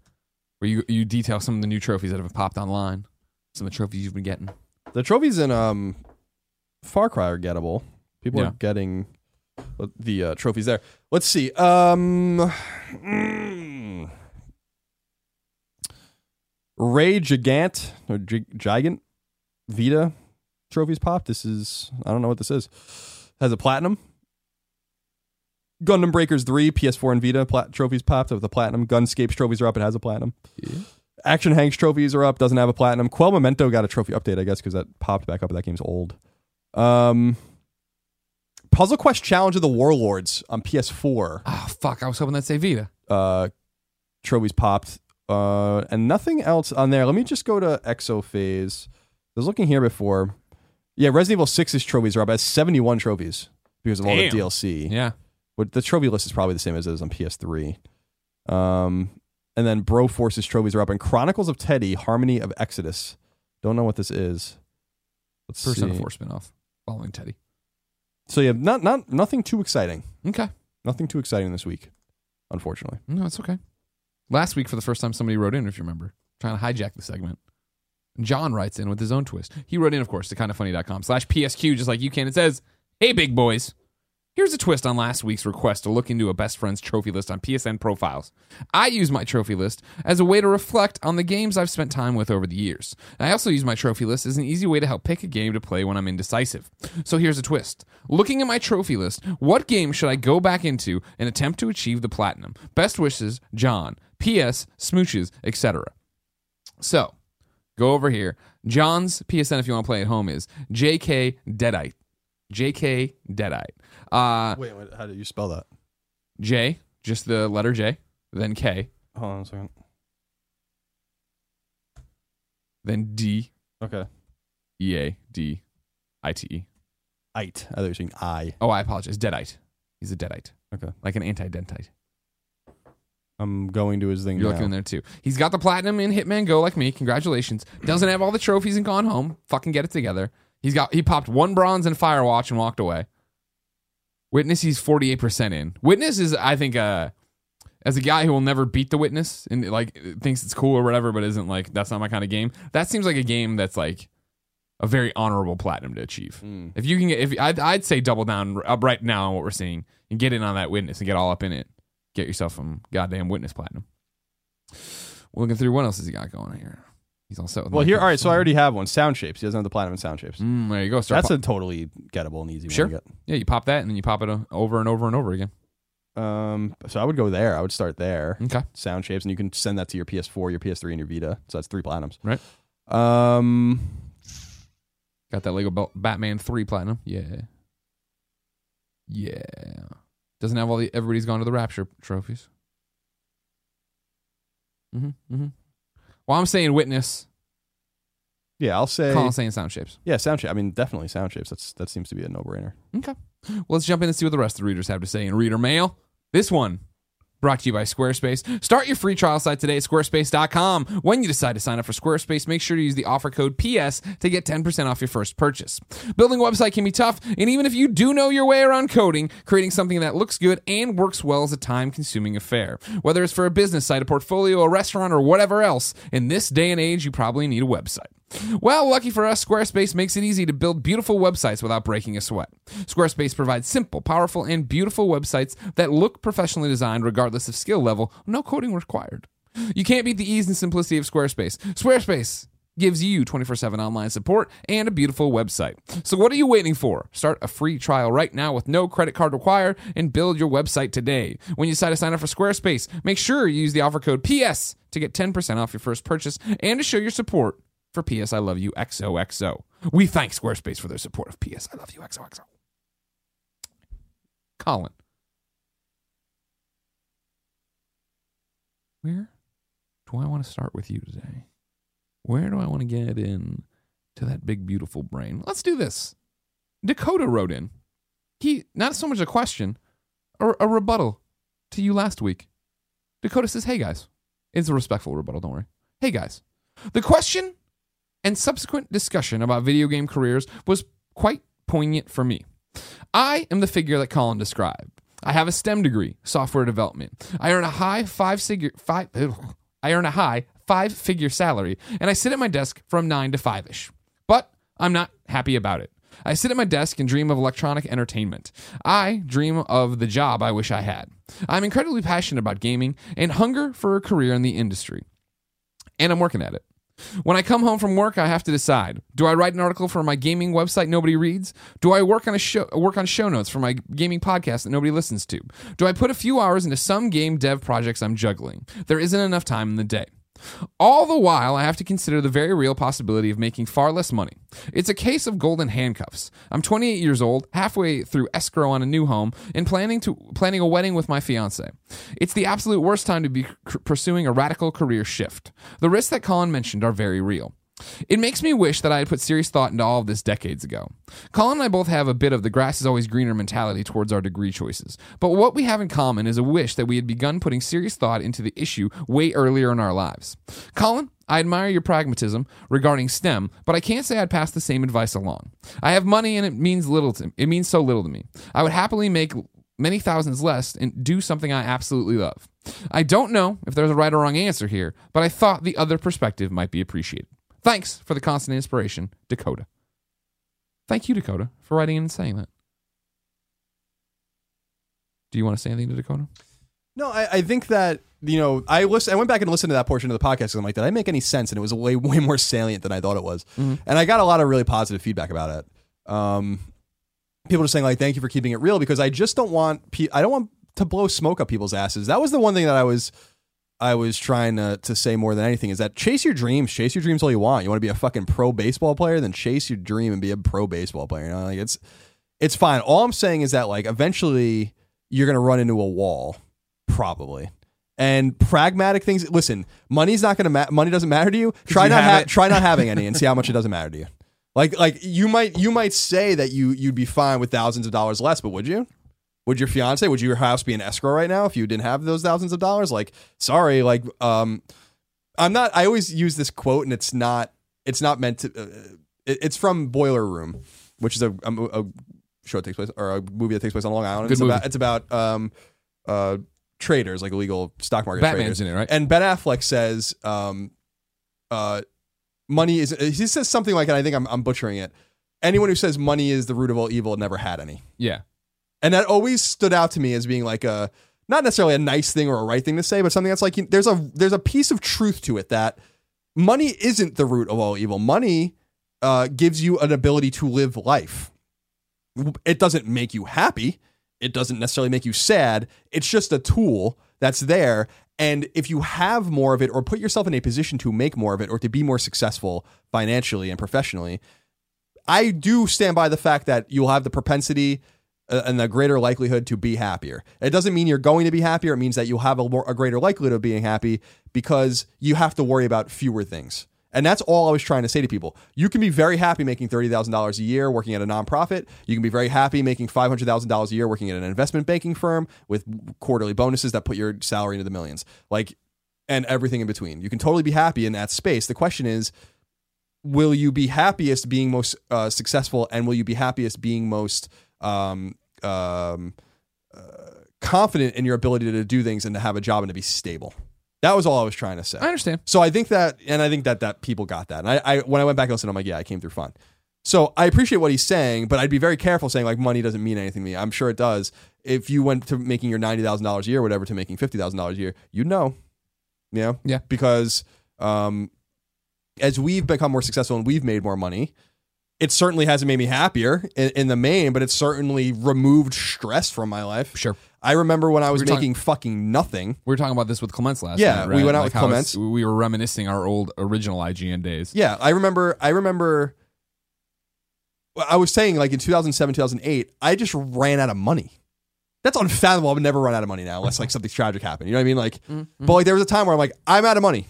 where you you detail some of the new trophies that have popped online, some of the trophies you've been getting? The trophies in um Far Cry are gettable. People Yeah. are getting the uh, trophies there. Let's see. Um mm. Ray Gigant or Gi- Gigant Vita trophies pop. This is I don't know what this is. Has a platinum. Gundam Breakers 3, PS4 and Vita plat- trophies popped with a platinum. Gunscapes trophies are up. It has a platinum. Action Henk's trophies are up. Doesn't have a platinum. Quell Memento got a trophy update, I guess, because that popped back up. That game's old. Um, Puzzle Quest Challenge of the Warlords on PS4. Oh fuck! I was hoping that'd say Vita. Uh, trophies popped. Uh, and nothing else on there. Let me just go to Exophase. I was looking here before. Yeah, Resident Evil 6's trophies are up. It has 71 trophies because of all the DLC. Yeah, But the trophy list is probably the same as it is on PS3. Um, and then Broforce's trophies are up. And Chronicles of Teddy, Harmony of Exodus. Don't know what this is. Let's Persona see. Four spinoff following Teddy. So yeah, not not nothing too exciting. Okay, Nothing too exciting this week, unfortunately. no, it's okay. Last week, for the first time, somebody wrote in, if you remember, trying to hijack the segment. John writes in with his own twist. He wrote in, of course, to kindafunny.com slash PSQ, just like you can. It says, Hey, big boys. Here's a twist on last week's request to look into a best friend's trophy list on PSN profiles. I use my trophy list as a way to reflect on the games I've spent time with over the years. I also use my trophy list as an easy way to help pick a game to play when I'm indecisive. So here's a twist. Looking at my trophy list, what game should I go back into and attempt to achieve the platinum? Best wishes, John. P.S. Smooches, etc. So, go over here. John's PSN, if you want to play at home, is JK Deadite. JK Deadite. Uh, Wait, wait, how do you spell that? J, just the letter J, then K, Hold on a second. then D, Okay. E A D I T E. Ite. I thought you were saying I. Oh, I apologize. Deadite. He's a Deadite. Okay. Like an anti dentite. I'm going to his thing You're now. looking in there too. He's got the platinum in Hitman Go like me. Congratulations. Doesn't have all the trophies and gone home. Fucking get it together. He's got he popped one bronze in Firewatch and walked away. Witness he's 48% in. Witness is I think uh as a guy who will never beat the witness and like thinks it's cool or whatever, but isn't like that's not my kind of game. That seems like a game that's like a very honorable platinum to achieve. Mm. If you can get, if I'd, I'd say double down up right now on what we're seeing and get in on that witness and get all up in it, get yourself some goddamn witness platinum. We're looking through what else has he got going here. He's all set with Well, here, all right. So I already have one. Sound shapes. He doesn't have the platinum sound shapes. Mm, there you go. Start That's pop- a totally gettable and easy Sure. one to get. yeah. You pop that and then you pop it uh, over and over and over again. Um, so I would go there. I would start there. Okay. Sound shapes, and you can send that to your PS4, your PS3, and your Vita. So that's three platinums. Right. Um, Got that Lego Bel- Batman three platinum. Yeah. Yeah. Doesn't have all the everybody's gone to the Rapture trophies. Mm-hmm. Mm-hmm. Well, I'm saying witness. yeah, I'll say. Colin saying sound shapes. Yeah, sound shape. I mean, definitely sound shapes. That's that seems to be a no brainer. Okay. Well, let's jump in and see what the rest of the readers have to say in reader mail. This one brought to you by Squarespace. Start your free trial site today at squarespace.com. When you decide to sign up for Squarespace, make sure to use the offer code PS to get 10% off your first purchase. Building a website can be tough, and even if you do know your way around coding, creating something that looks good and works well is a time consuming affair. Whether it's for a business site, a portfolio, a restaurant, or whatever else, in this day and age, you probably need a website. Well, lucky for us, Squarespace makes it easy to build beautiful websites without breaking a sweat. Squarespace provides simple, powerful, and beautiful websites that look professionally designed regardless of skill level, no coding required. You can't beat the ease and simplicity of Squarespace. Squarespace gives you 24/7 online support and a beautiful website. So what are you waiting for? Start a free trial right now with no credit card required and build your website today. When you decide to sign up for Squarespace, make sure you use the offer code PS to get 10% off your first purchase and to show your support for PS I Love You XOXO. We thank Squarespace for their support of PS I Love You XOXO. Colin. Where do I want to start with you today? Where do I want to get in to that big beautiful brain? Let's do this. Dakota wrote in. He not so much a question, or a rebuttal to you last week. Dakota says, "Hey guys." It's a respectful rebuttal, don't worry. Hey guys. The question and subsequent discussion about video game careers was quite poignant for me. I am the figure that Colin described. I have a STEM degree, software development. I earn a high five figure five. ugh. I earn a high five figure salary, and I sit at my desk from nine to five ish. But I'm not happy about it. I sit at my desk and dream of electronic entertainment. I dream of the job I wish I had. I'm incredibly passionate about gaming and hunger for a career in the industry. And I'm working at it. When I come home from work, I have to decide: Do I write an article for my gaming website nobody reads? Do I work on a show work on show notes for my gaming podcast that nobody listens to? Do I put a few hours into some game dev projects I'm juggling? There isn't enough time in the day. All the while, I have to consider the very real possibility of making far less money. It's a case of golden handcuffs. I'm 28 years old, halfway through escrow on a new home, and planning to planning a wedding with my fiance. It's the absolute worst time to be pursuing a radical career shift. The risks that Colin mentioned are very real. It makes me wish that I had put serious thought into all of this decades ago. Colin and I both have a bit of the grass is always greener mentality towards our degree choices. But what we have in common is a wish that we had begun putting serious thought into the issue way earlier in our lives. Colin, I admire your pragmatism regarding STEM, but I can't say I'd pass the same advice along. I have money and it means little to it means so little to me. I would happily make many thousands less and do something I absolutely love. I don't know if there's a right or wrong answer here, but I thought the other perspective might be appreciated. Thanks for the constant inspiration, Dakota. Thank you, Dakota, for writing in and saying that. Do you want to say anything to Dakota? No, I, I think that you know I listen. I went back and listened to that portion of the podcast. And I'm like, did I make any sense? And it was way way more salient than I thought it was. Mm-hmm. And I got a lot of really positive feedback about it. Um, people just saying like, thank you for keeping it real because I just don't want pe- I don't want to blow smoke up people's asses. That was the one thing that I was I was trying to, to say more than anything is that chase your dreams, chase your dreams all you want. You want to be a fucking pro baseball player, then chase your dream and be a pro baseball player. You know, like it's it's fine. All I'm saying is that like eventually you're gonna run into a wall, probably. And pragmatic things. Listen, money's not gonna. Ma- money doesn't matter to you. Try you not ha- try not having any and see how much it doesn't matter to you. Like like you might you might say that you you'd be fine with thousands of dollars less, but would you? Would your fiance, would your house be in escrow right now if you didn't have those thousands of dollars? Like, sorry, like, um, I'm not. I always use this quote, and it's not. It's not meant to. Uh, it, it's from Boiler Room, which is a, a, a show that takes place or a movie that takes place on Long Island. Good it's movie. about. It's about um, uh, traders, like illegal stock market Batman's traders. in it, right? And Ben Affleck says, um, uh, money is. He says something like, and I think I'm, I'm butchering it. Anyone who says money is the root of all evil never had any, yeah. And that always stood out to me as being like a not necessarily a nice thing or a right thing to say, but something that's like there's a there's a piece of truth to it that money isn't the root of all evil. Money uh, gives you an ability to live life. It doesn't make you happy. It doesn't necessarily make you sad. It's just a tool that's there. And if you have more of it or put yourself in a position to make more of it or to be more successful financially and professionally, I do stand by the fact that you'll have the propensity and the greater likelihood to be happier. It doesn't mean you're going to be happier. It means that you'll have a, more, a greater likelihood of being happy because you have to worry about fewer things. And that's all I was trying to say to people. You can be very happy making $30,000 a year working at a nonprofit. You can be very happy making $500,000 a year working at an investment banking firm with quarterly bonuses that put your salary into the millions. Like, and everything in between. You can totally be happy in that space. The question is, will you be happiest being most uh, successful and will you be happiest being most um, um, uh, confident in your ability to do things and to have a job and to be stable. That was all i was trying to say. I understand. so i think that and i think that that people got that. And i, I when i went back and listened i'm like yeah i came through fine. So i appreciate what he's saying but i'd be very careful saying like money doesn't mean anything to me. I'm sure it does. If you went to making your $90000 a year or whatever to making $50000 a year you know. You know Yeah. because um as we've become more successful and we've made more money, it certainly hasn't made me happier in, in the main, but it's certainly removed stress from my life. Sure. I remember when I was We making fucking nothing. We were talking about this with Clements last Yeah, night, we right? went out Like with Clements. We were reminiscing our old original IGN days. Yeah, I remember. I remember. I was saying like in 2007, 2008, I just ran out of money. That's unfathomable. I would never run out of money now unless like something tragic happened. You know what I mean? Like, Mm-hmm. but like there was a time where I'm like, I'm out of money.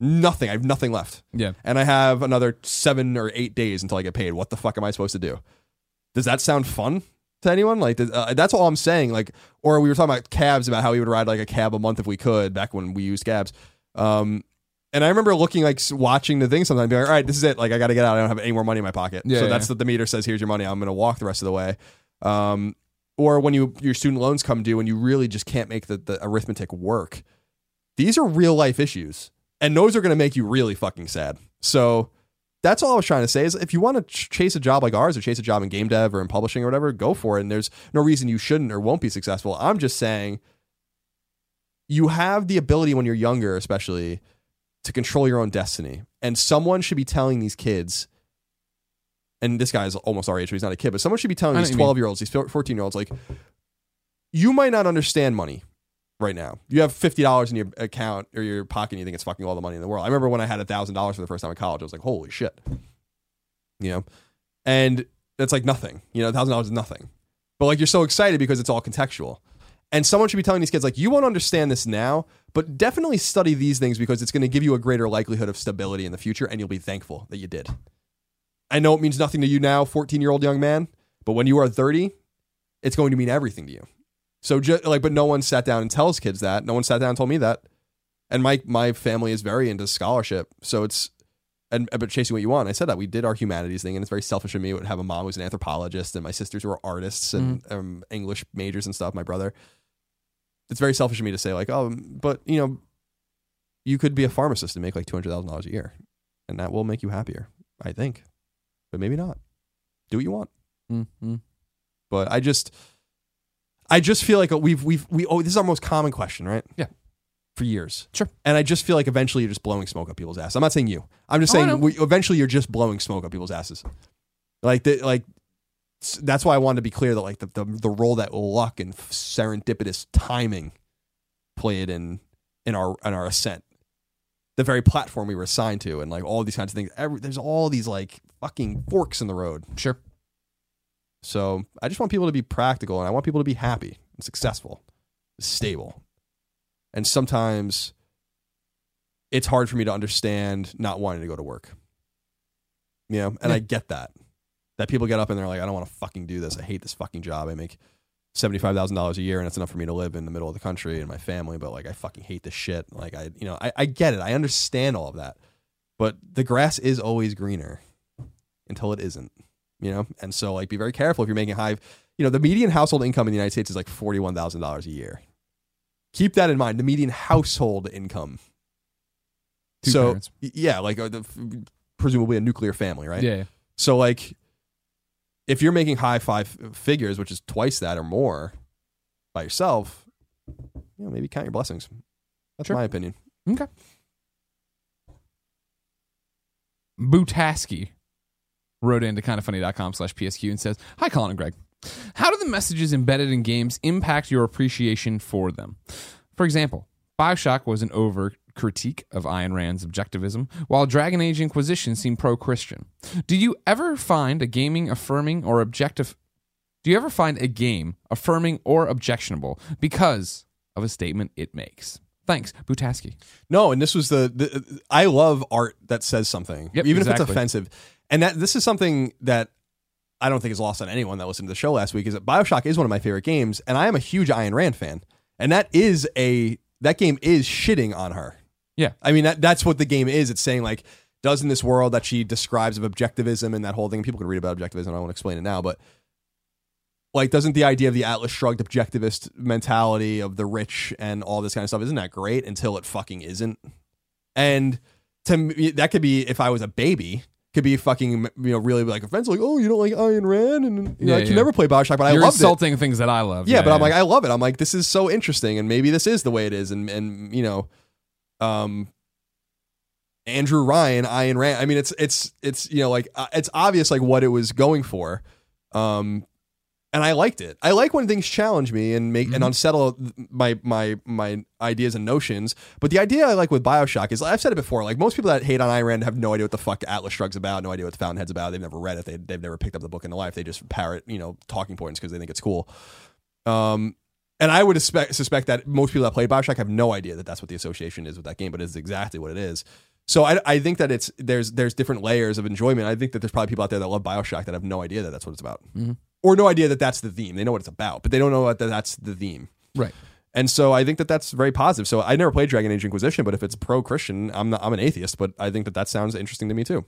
Nothing. I have nothing left. Yeah. and I have another seven or eight days until I get paid. What the fuck am I supposed to do? Does that sound fun to anyone? Like, does- uh, that's all I'm saying. Like, or we were talking about cabs about how we would ride like a cab a month if we could back when we used cabs. Um, and I remember looking like watching the thing sometimes, being like, all right, this is it. Like, I got to get out. I don't have any more money in my pocket. Yeah, so yeah, that's what the meter says. Here's your money. I'm going to walk the rest of the way. Um, or when you your student loans come due and you really just can't make the, the arithmetic work. These are real life issues, and those are going to make you really fucking sad. So that's all I was trying to say is if you want to ch- chase a job like ours or chase a job in game dev or in publishing or whatever, go for it. And there's no reason you shouldn't or won't be successful. I'm just saying you have the ability when you're younger, especially, to control your own destiny. And someone should be telling these kids, and this guy is almost our age, but he's not a kid, but someone should be telling these what you mean. 12 year olds, these 14 year olds, like, you might not understand money right now. You have fifty dollars in your account or your pocket, and you think it's fucking all the money in the world. I remember when I had thousand dollars for the first time in college, I was like, "Holy shit!" You know, and that's like nothing. You know, thousand dollars is nothing, but like you're so excited because it's all contextual. And someone should be telling these kids like, "You won't understand this now, but definitely study these things because it's going to give you a greater likelihood of stability in the future, and you'll be thankful that you did." I know it means nothing to you now, fourteen year old young man, but when you are thirty, it's going to mean everything to you. So just like, but no one sat down and tells kids that. No one sat down and told me that. And my my family is very into scholarship, so it's and but chasing what you want. I said that we did our humanities thing, and it's very selfish of me to have a mom who's an anthropologist and my sisters who are artists and um, English majors and stuff. My brother. It's very selfish of me to say like, oh, but you know, you could be a pharmacist and make like two hundred thousand dollars a year, and that will make you happier. I think, but maybe not. Do what you want Mm-hmm. but I just I just feel like we've we've we oh this is our most common question, right? Yeah. For years. Sure. And I just feel like eventually you're just blowing smoke up people's ass. I'm not saying you. I'm just Oh, I know. saying we, eventually you're just blowing smoke up people's asses. Like the, like s- that's why I wanted to be clear that like the the, the role that luck and serendipitous timing played in in our in our ascent. The very platform we were assigned to and like all these kinds of things. Every, there's all these like fucking forks in the road. Sure. So I just want people to be practical and I want people to be happy and successful, stable. And sometimes it's hard for me to understand not wanting to go to work. You know, and. I get that. That people get up and they're like, I don't want to fucking do this. I hate this fucking job. I make seventy-five thousand dollars a year and it's enough for me to live in the middle of the country and my family, but like I fucking hate this shit. Like I you know, I, I get it. I understand all of that. But the grass is always greener until it isn't you know and so like be very careful if you're making high you know the median household income in the united states is like $41000 a year keep that in mind. The median household income. Two so parents. yeah, like uh, the, presumably a nuclear family, right? Yeah. So like, if you're making high five figures, which is twice that or more, by yourself, you know, maybe count your blessings. That's Sure. my opinion. Okay. Butaski wrote into kindafunny.com slash PSQ and says, Hi, Colin and Greg. How do the messages embedded in games impact your appreciation for them? For example, Bioshock was an over critique of Ayn Rand's objectivism, while Dragon Age Inquisition seemed pro Christian. Do you ever find a gaming affirming or objective? Do you ever find a game affirming or objectionable because of a statement it makes? Thanks, Butaski. No, and this was the, the I love art that says something, Yep, even if it's offensive. And that this is something that I don't think is lost on anyone that listened to the show last week. Is that Bioshock is one of my favorite games, and I am a huge Ayn Rand fan, and that is a that game is shitting on her. Yeah. I mean that that's what the game is. It's saying like, does in this world that she describes of objectivism and that whole thing. People can read about objectivism. I won't explain it now, but like, doesn't the idea of the Atlas Shrugged objectivist mentality of the rich and all this kind of stuff isn't that great until it fucking isn't? And to me, that could be if I was a baby. Could be fucking you know really like offensive like oh you don't like Ayn Rand and you know, Yeah, I can yeah. never play Bioshock but I You're loved it insulting things that I love. yeah, but I'm like, I love it. I'm like, this is so interesting, and maybe this is the way it is, and and you know, um, Andrew Ryan, Ayn Rand. I mean, it's it's it's you know like uh, it's obvious like what it was going for, um, and I liked it. I like when things challenge me and make and Mhm. unsettle my my my ideas and notions. But the idea I like with Bioshock is I've said it before. Like most people that hate on Rand have no idea what the fuck Atlas Shrugg's about, no idea what the Fountainhead's about. They've never read it. They, they've never picked up the book in their life. They just parrot you know talking points because they think it's cool. Um, and I would suspect, suspect that most people that play Bioshock have no idea that that's what the association is with that game, but it's exactly what it is. So I, I think that it's there's there's different layers of enjoyment. I think that there's probably people out there that love Bioshock that have no idea that that's what it's about, Mhm. Or no idea that that's the theme. They know what it's about, but they don't know that that's the theme. right. And so I think that that's very positive. So I never played Dragon Age Inquisition, but if it's pro Christian, I'm not, I'm an atheist, but I think that that sounds interesting to me too.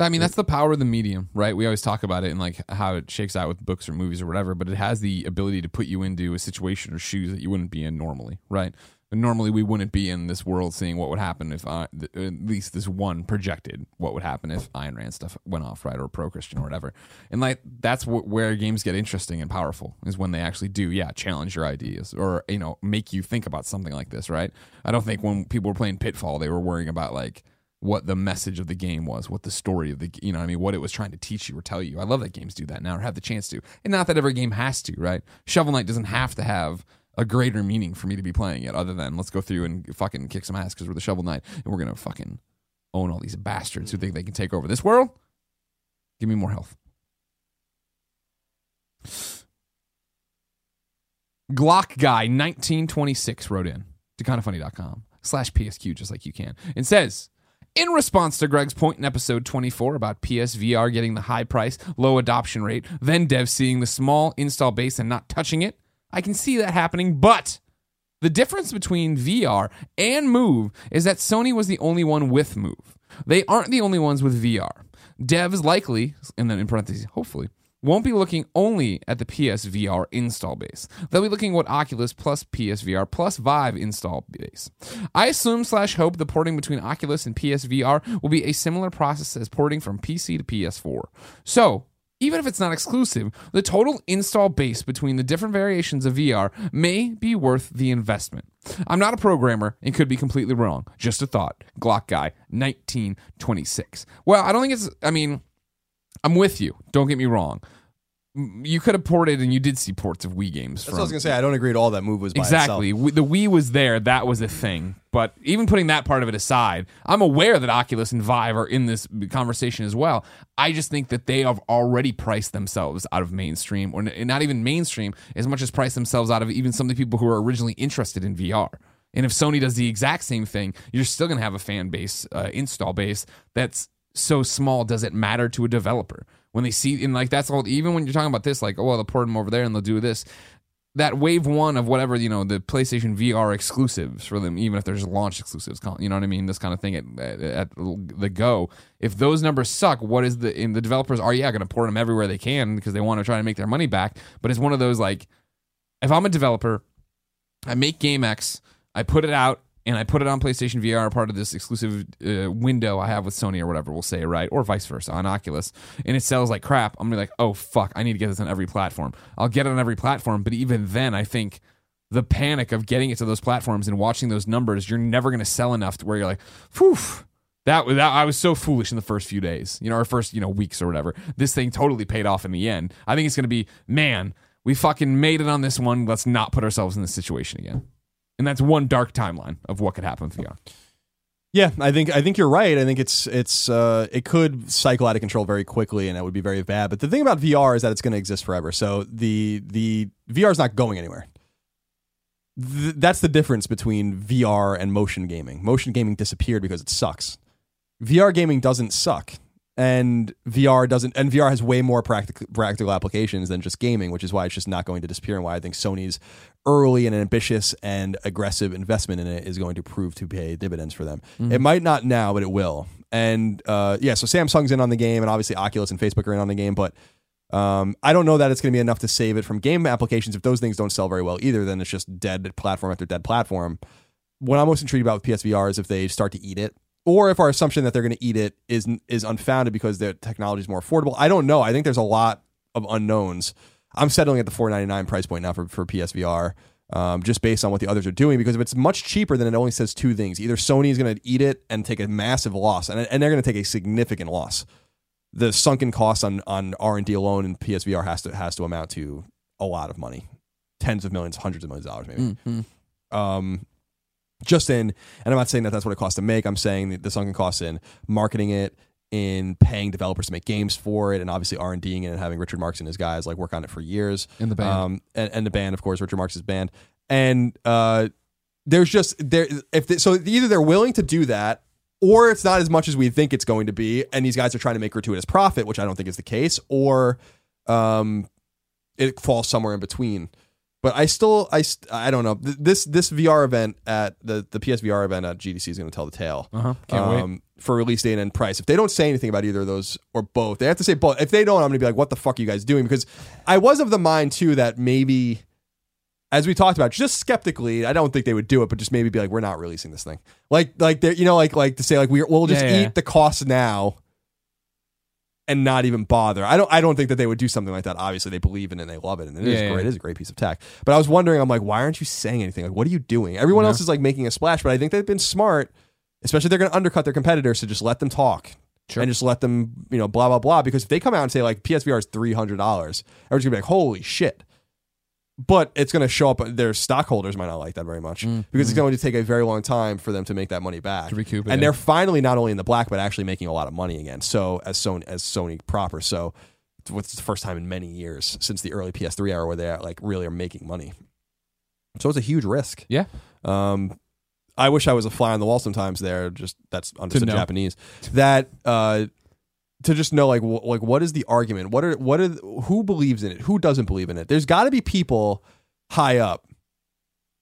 I mean, that's the power of the medium, right? We always talk about it and like how it shakes out with books or movies or whatever, but it has the ability to put you into a situation or shoes that you wouldn't be in normally, right? Normally, we wouldn't be in this world seeing what would happen if, I, th- at least this one projected what would happen if Ayn Rand stuff went off, right, or pro Christian or whatever. And like that's wh- where games get interesting and powerful is when they actually do, yeah, challenge your ideas or you know make you think about something like this, right? I don't think when people were playing Pitfall, they were worrying about like what the message of the game was, what the story of the you know I mean what it was trying to teach you or tell you. I love that games do that now or have the chance to, and not that every game has to, right? Shovel Knight doesn't have to have a greater meaning for me to be playing it, other than let's go through and fucking kick some ass because we're the Shovel Knight and we're gonna fucking own all these bastards who think they can take over this world. Give me more health. Glock Guy 1926 wrote in to kindafunny.com slash PSQ just like you can and says, in response to Greg's point in episode 24 about PSVR getting the high price, low adoption rate, then devs seeing the small install base and not touching it, I can see that happening, but the difference between VR and Move is that Sony was the only one with Move. They aren't the only ones with VR. Devs likely, and then in parentheses, hopefully, won't be looking only at the PSVR install base. They'll be looking at Oculus plus PSVR plus Vive install base. I assume slash hope the porting between Oculus and PSVR will be a similar process as porting from PC to PS4. So, even if it's not exclusive, the total install base between the different variations of VR may be worth the investment. I'm not a programmer and could be completely wrong. Just a thought. Glock guy, 1926. Well, I don't think it's, I mean, I'm with you. Don't get me wrong. You could have ported, and you did see ports of Wii games. That's from, what I was gonna say. I don't agree at all that move was by exactly. itself. The Wii was there. That was a thing. But even putting that part of it aside, I'm aware that Oculus and Vive are in this conversation as well. I just think that they have already priced themselves out of mainstream, or not even mainstream, as much as priced themselves out of even some of the people who are originally interested in VR. And if Sony does the exact same thing, you're still going to have a fan base, uh, install base that's so small. Does it matter to a developer when they see? And like that's all. Even when you're talking about this, like oh, well, they'll port them over there and they'll do this that wave one of whatever you know the PlayStation VR exclusives for them, even if they're just launch exclusives, you know what I mean, this kind of thing at, at, at the go. If those numbers suck, what is the? And the developers are yeah going to port them everywhere they can because they want to try to make their money back. But it's one of those like, if I'm a developer I make GameX, I put it out, and I put it on PlayStation VR, part of this exclusive uh, window I have with Sony or whatever we'll say, right? Or vice versa on Oculus, and it sells like crap. I'm gonna be like, oh fuck, I need to get this on every platform. I'll get it on every platform, but even then, I think the panic of getting it to those platforms and watching those numbers, you're never gonna sell enough to where you're like, whew. That, that I was so foolish in the first few days, you know, or first you know weeks or whatever. This thing totally paid off in the end. I think it's going to be man, we fucking made it on this one. Let's not put ourselves in this situation again. And that's one dark timeline of what could happen with VR. Yeah, I think I think you're right. I think it's it's uh, it could cycle out of control very quickly, and that would be very bad. But the thing about VR is that it's going to exist forever. So the the VR is not going anywhere. Th- that's the difference between VR and motion gaming. Motion gaming disappeared because it sucks. VR gaming doesn't suck, and VR doesn't. And VR has way more practical practical applications than just gaming, which is why it's just not going to disappear, and why I think Sony's early and ambitious and aggressive investment in it is going to prove to pay dividends for them. It might not now, but it will. And uh, yeah, so Samsung's in on the game, and obviously Oculus and Facebook are in on the game, but. Um, I don't know that it's going to be enough to save it from game applications. If those things don't sell very well either, then it's just dead platform after dead platform. What I'm most intrigued about with PSVR is if they start to eat it, or if our assumption that they're going to eat it is is unfounded because their technology is more affordable. I don't know. I think there's a lot of unknowns. I'm settling at the 4.99 price point now for for PSVR. Um, just based on what the others are doing, because if it's much cheaper, then it only says two things: either Sony is going to eat it and take a massive loss, and, and they're going to take a significant loss. The sunken cost on on R and D alone in PSVR has to has to amount to a lot of money, tens of millions, hundreds of millions of dollars, maybe um, just in, and I'm not saying that that's what it costs to make. I'm saying that the sunken costs in marketing it, in paying developers to make games for it, and obviously R and Ding it and having Richard Marks and his guys like work on it for years. And the band. um, and, and the band, of course, Richard Marks' band, and uh, there's just there if they, so either they're willing to do that. Or it's not as much as we think it's going to be, and these guys are trying to make gratuitous profit, which I don't think is the case. Or um, it falls somewhere in between. But I still, I, I don't know. This this VR event at the the PSVR event at GDC is going to tell the tale. Uh-huh. Can't wait. um, For release date and price. If they don't say anything about either of those or both, they have to say both. If they don't, I'm going to be like, "What the fuck are you guys doing?" Because I was of the mind too that maybe, as we talked about, just skeptically, I don't think they would do it, but just maybe be like, "We're not releasing this thing." Like, like they, you know, like like to say like we we'll just Yeah, yeah, eat the cost now and not even bother. I don't I don't think that they would do something like that. Obviously, they believe in it and they love it, and it is Yeah, yeah, great. It is a great piece of tech. But I was wondering, I'm like, why aren't you saying anything? Like, what are you doing? Everyone Yeah. else is like making a splash, but I think they've been smart. Especially, they're going to undercut their competitors, so just let them talk. Sure. And just let them, you know, blah blah blah. Because if they come out and say like PSVR is three hundred dollars, everyone's gonna be like, "Holy shit!" But it's gonna show up. Their stockholders might not like that very much because it's going to take a very long time for them to make that money back. Mm. To recoup it, and they're finally not only in the black but actually making a lot of money again. So as Sony as Sony proper. So it's the first time in many years since the early PS3 era where they like really are making money. So it's a huge risk. Yeah. Um, I wish I was a fly on the wall sometimes. There, just that's understood. Japanese. That uh, to just know like wh- like what is the argument? What are what are who believes in it? Who doesn't believe in it? There's got to be people high up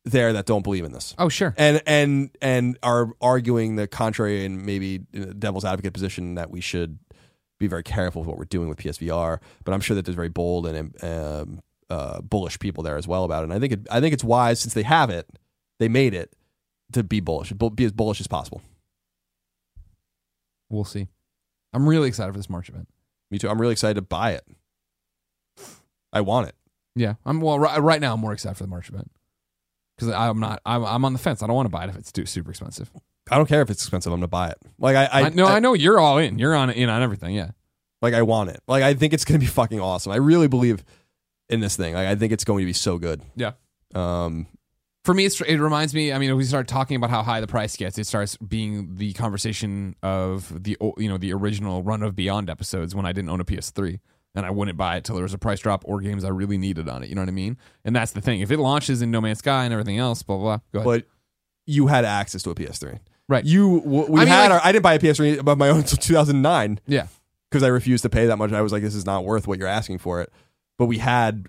there that don't believe in this Oh, sure. and and and are arguing the contrary and maybe devil's advocate position that we should be very careful with what we're doing with PSVR. But I'm sure that there's very bold and um, uh, bullish people there as well about it. And I think it, I think it's wise since they have it, they made it to be bullish, be as bullish as possible. We'll see. I'm really excited for this March event. Me too. I'm really excited to buy it. I want it. Yeah, I'm well right, right now. I'm more excited for the March event because I'm not. I'm, I'm on the fence. I don't want to buy it if it's too super expensive. I don't care if it's expensive. I'm gonna buy it. Like I, I, I, no, I, I, know you're all in. You're on in on everything. Yeah. like I want it. Like I think it's gonna be fucking awesome. I really believe in this thing. Like I think it's going to be so good. Yeah. Um, For me, it's, it reminds me. I mean, if we start talking about how high the price gets, it starts being the conversation of the you know the original run of Beyond episodes when I didn't own a PS3 and I wouldn't buy it till there was a price drop or games I really needed on it. You know what I mean? And that's the thing. If it launches in No Man's Sky and everything else, blah blah. blah go ahead. but you had access to a PS3. Right. You we I mean, had like- our. I didn't buy a PS3 of my own until 2009 yeah. because I refused to pay that much. I was like, this is not worth what you're asking for it. But we had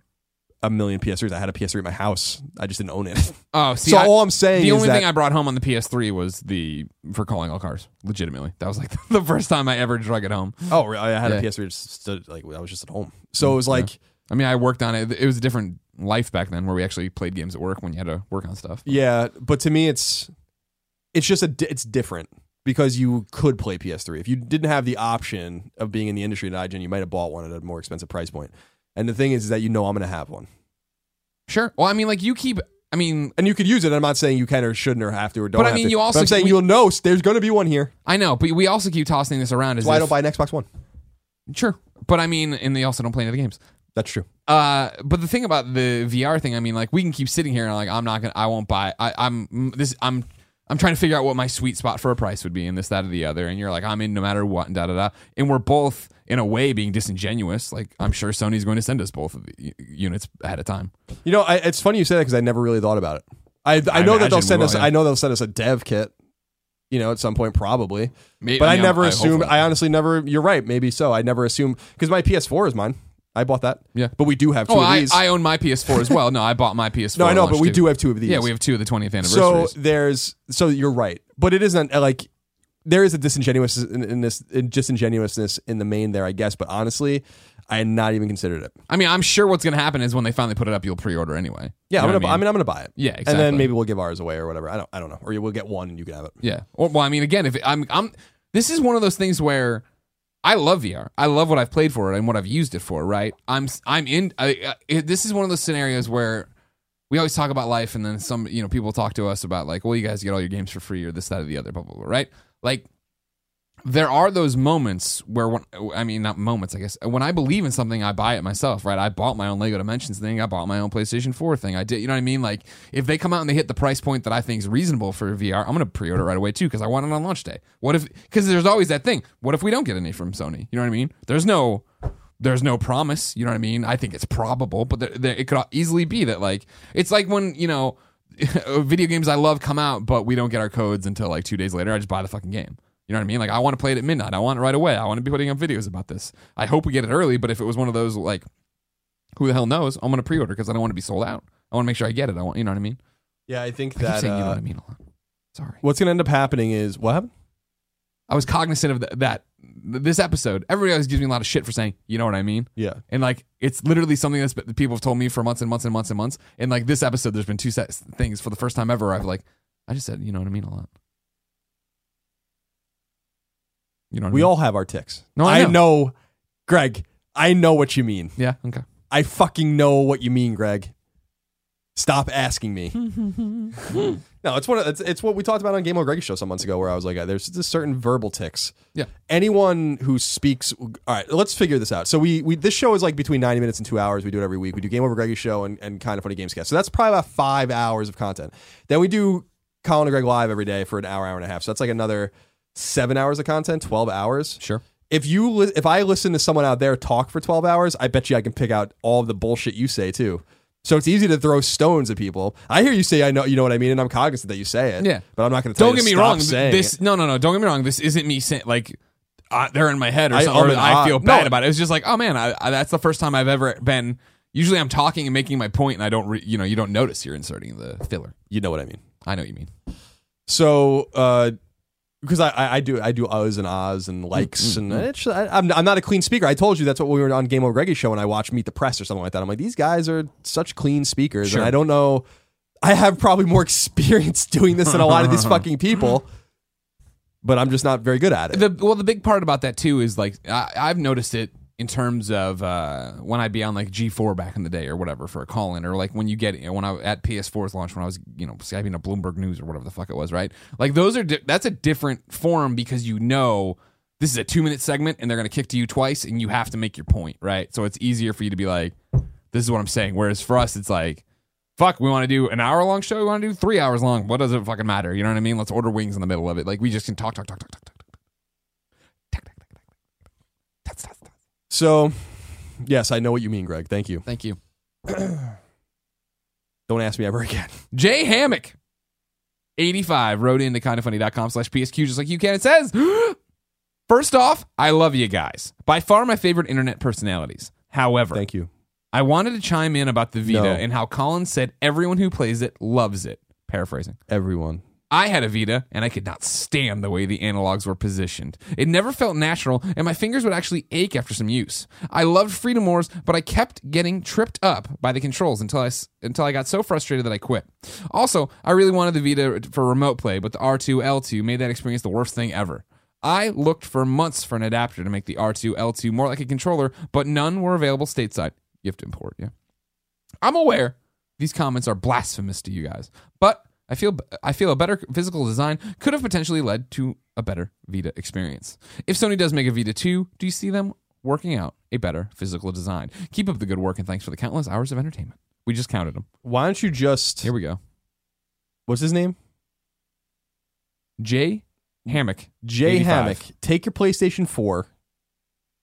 a million PS3s. I had a PS3 at my house. I just didn't own it. Oh, see, so I- all I'm saying the only thing I brought home on the PS3 was the for calling all cars. Legitimately, that was like the first time I ever drug it home. oh, really? I had Yeah. a PS3 just stood, like I was just at home. So it was like I mean, I worked on it. It was a different life back then where we actually played games at work when you had to work on stuff. Yeah, but to me, it's it's just a it's different because you could play PS3 if you didn't have the option of being in the industry at IGN, you might have bought one at a more expensive price point. And the thing is, is that you know I'm going to have one, Sure. Well, I mean, like you keep. I mean, and you could use it. I'm not saying you can or shouldn't or have to or don't. But I have mean, to. you also- I'm saying we- you'll know there's going to be one here. I know, but we also keep tossing this around as That's why I don't buy an Xbox One. Sure, but I mean, and they also don't play any of the games. That's true. Uh, but the thing about the VR thing, I mean, like we can keep sitting here and like I'm not gonna, I won't buy. I, I'm this, I'm, I'm trying to figure out what my sweet spot for a price would be, and this, that, or the other. And you're like, I'm in no matter what, and da da da. And we're both in a way being disingenuous. Like I'm sure Sony's going to send us both of the units ahead of time. You know, I, it's funny you say that because I never really thought about it. I I I know that they'll send we us. yeah. I know they'll send us a dev kit. You know, at some point probably. Maybe, But I know, never assumed. hopefully. I honestly never. You're right. Maybe so. I never assumed because my PS4 is mine. I bought that. Yeah. But we do have two Oh, of I, these. I own my PS4 as well. No, I bought my PS4. no, I know, but we too. do have two of these. Yeah, we have two of the 20th anniversary. So there's. So you're right, but it isn't uh, like there is a disingenuous in, in this in disingenuousness in the main there, I guess. But honestly, I had not even considered it. I mean, I'm sure what's going to happen is when they finally put it up, you'll pre-order anyway. Yeah, You know I'm gonna. I mean, I'm gonna buy it. Yeah, And exactly. then maybe we'll give ours away or whatever. I don't. I don't know. Or we'll get one and you can have it. Yeah. Or, well, I mean, again, if it, I'm, I'm, this is one of those things where I love VR. I love what I've played for it and what I've used it for. Right. I'm, I'm in. I, I, it, this is one of those scenarios where we always talk about life, and then some, you know, people talk to us about like, well, you guys get all your games for free or this, that, or the other, blah, blah, blah. Right. Like, there are those moments where when I mean not moments I guess when I believe in something I buy it myself right? I bought my own Lego Dimensions thing. I bought my own PlayStation 4 thing. I did you know what I mean? Like if they come out and they hit the price point that I think is reasonable for VR I'm gonna pre-order right away too because I want it on launch day. What if because there's always that thing what if we don't get any from Sony? You know what I mean? There's no there's no promise you know what I mean? I think it's probable but there, there, it could easily be that like it's like when you know video games I love come out but we don't get our codes until like two days later I just buy the fucking game you know what I mean? Like I want to play it at midnight. I want it right away. I want to be putting up videos about this. I hope we get it early, but if it was one of those like who the hell knows, I'm going to pre-order because I don't want to be sold out. I want to make sure I get it. I want, you know what I mean? Yeah, I think I that saying you know uh, what I mean a lot. Sorry. what's gonna end up happening is what happened. I was cognizant of th- that this episode. Everybody always gives me a lot of shit for saying, you know what I mean? Yeah. And like it's literally something that's that people have told me for months and months and months and months. And like this episode, there's been two set things for the first time ever. I've like, I just said, you know what I mean a lot. You know what I We mean? all have our ticks. No, I know. know, Greg. I know what you mean. yeah. Okay. I fucking know what you mean, Greg. Stop asking me. no, it's one. Of, it's, it's what we talked about on Game Over Greggy show some months ago, where I was like, uh, "There's just certain verbal ticks." Yeah. Anyone who speaks, all right, let's figure this out. So we, we this show is like between ninety minutes and two hours. We do it every week. We do Game Over Greggy show and, and kind of funny games cast. So that's probably about five hours of content. Then we do Colin and Greg live every day for an hour, hour and a half. So that's like another seven hours of content, twelve hours Sure. if you li- if I listen to someone out there talk for 12 hours, I bet you I can pick out all the bullshit you say too. So it's easy to throw stones at people. I hear you say I know you know what I mean and I'm cognizant that you say it. Yeah. But I'm not going to Don't get me wrong. saying This it. no no no. Don't get me wrong. This isn't me saying like uh, they're in my head or I- something. or I ah. feel bad No. about it. It's just like oh man, I, I, that's the first time I've ever been. Usually I'm talking and making my point, and I don't re, you know you don't notice you're inserting the filler. You know what I mean. I know what you mean. So uh because I, I, I do I do uhs and ahs and likes Mm, and it's, I, I'm I'm not a clean speaker. I told you that's what we were on Game Over Greggy show and I watched Meet the Press or something like that. I'm like these guys are such clean speakers Sure. and I don't know. I have probably more experience doing this than a lot of these fucking people, but I'm just not very good at it. The well, the big part about that too is like I, I've noticed it in terms of uh, when I'd be on like G4 back in the day or whatever for a call in, or like when you get you know, when I at PS4's launch when I was you know Skyping a Bloomberg News or whatever the fuck it was, right? Like those are di- that's a different form because you know this is a two minute segment and they're gonna kick to you twice and you have to make your point, right? So it's easier for you to be like, this is what I'm saying. Whereas for us, it's like. Fuck, we want to do an hour long show. We want to do three hours long. What does it fucking matter? You know what I mean? Let's order wings in the middle of it. Like we just can talk, talk, talk, talk, talk, talk. So, yes, I know what you mean, Greg. Thank you. Thank you. Don't ask me ever again. Jay Hammock, 85, wrote into kindafunny.com slash PSQ just like you can. It says, First off, I love you guys. By far my favorite internet personalities. However, Thank you. I wanted to chime in about the Vita No. and how Colin said everyone who plays it loves it. Paraphrasing. Everyone. I had a Vita and I could not stand the way the analogs were positioned. It never felt natural and my fingers would actually ache after some use. I loved Freedom Wars, but I kept getting tripped up by the controls until I until I got so frustrated that I quit. Also, I really wanted the Vita for remote play, but the R2 L2 made that experience the worst thing ever. I looked for months for an adapter to make the R2 L2 more like a controller, but none were available stateside. You have to import, yeah. I'm aware these comments are blasphemous to you guys, but I feel I feel a better physical design could have potentially led to a better Vita experience. If Sony does make a Vita 2, do you see them working out a better physical design? Keep up the good work and thanks for the countless hours of entertainment. We just counted them. Why don't you just Here we go. what's his name? Jay Hammock. Jay 85. Hammock. Take your PlayStation 4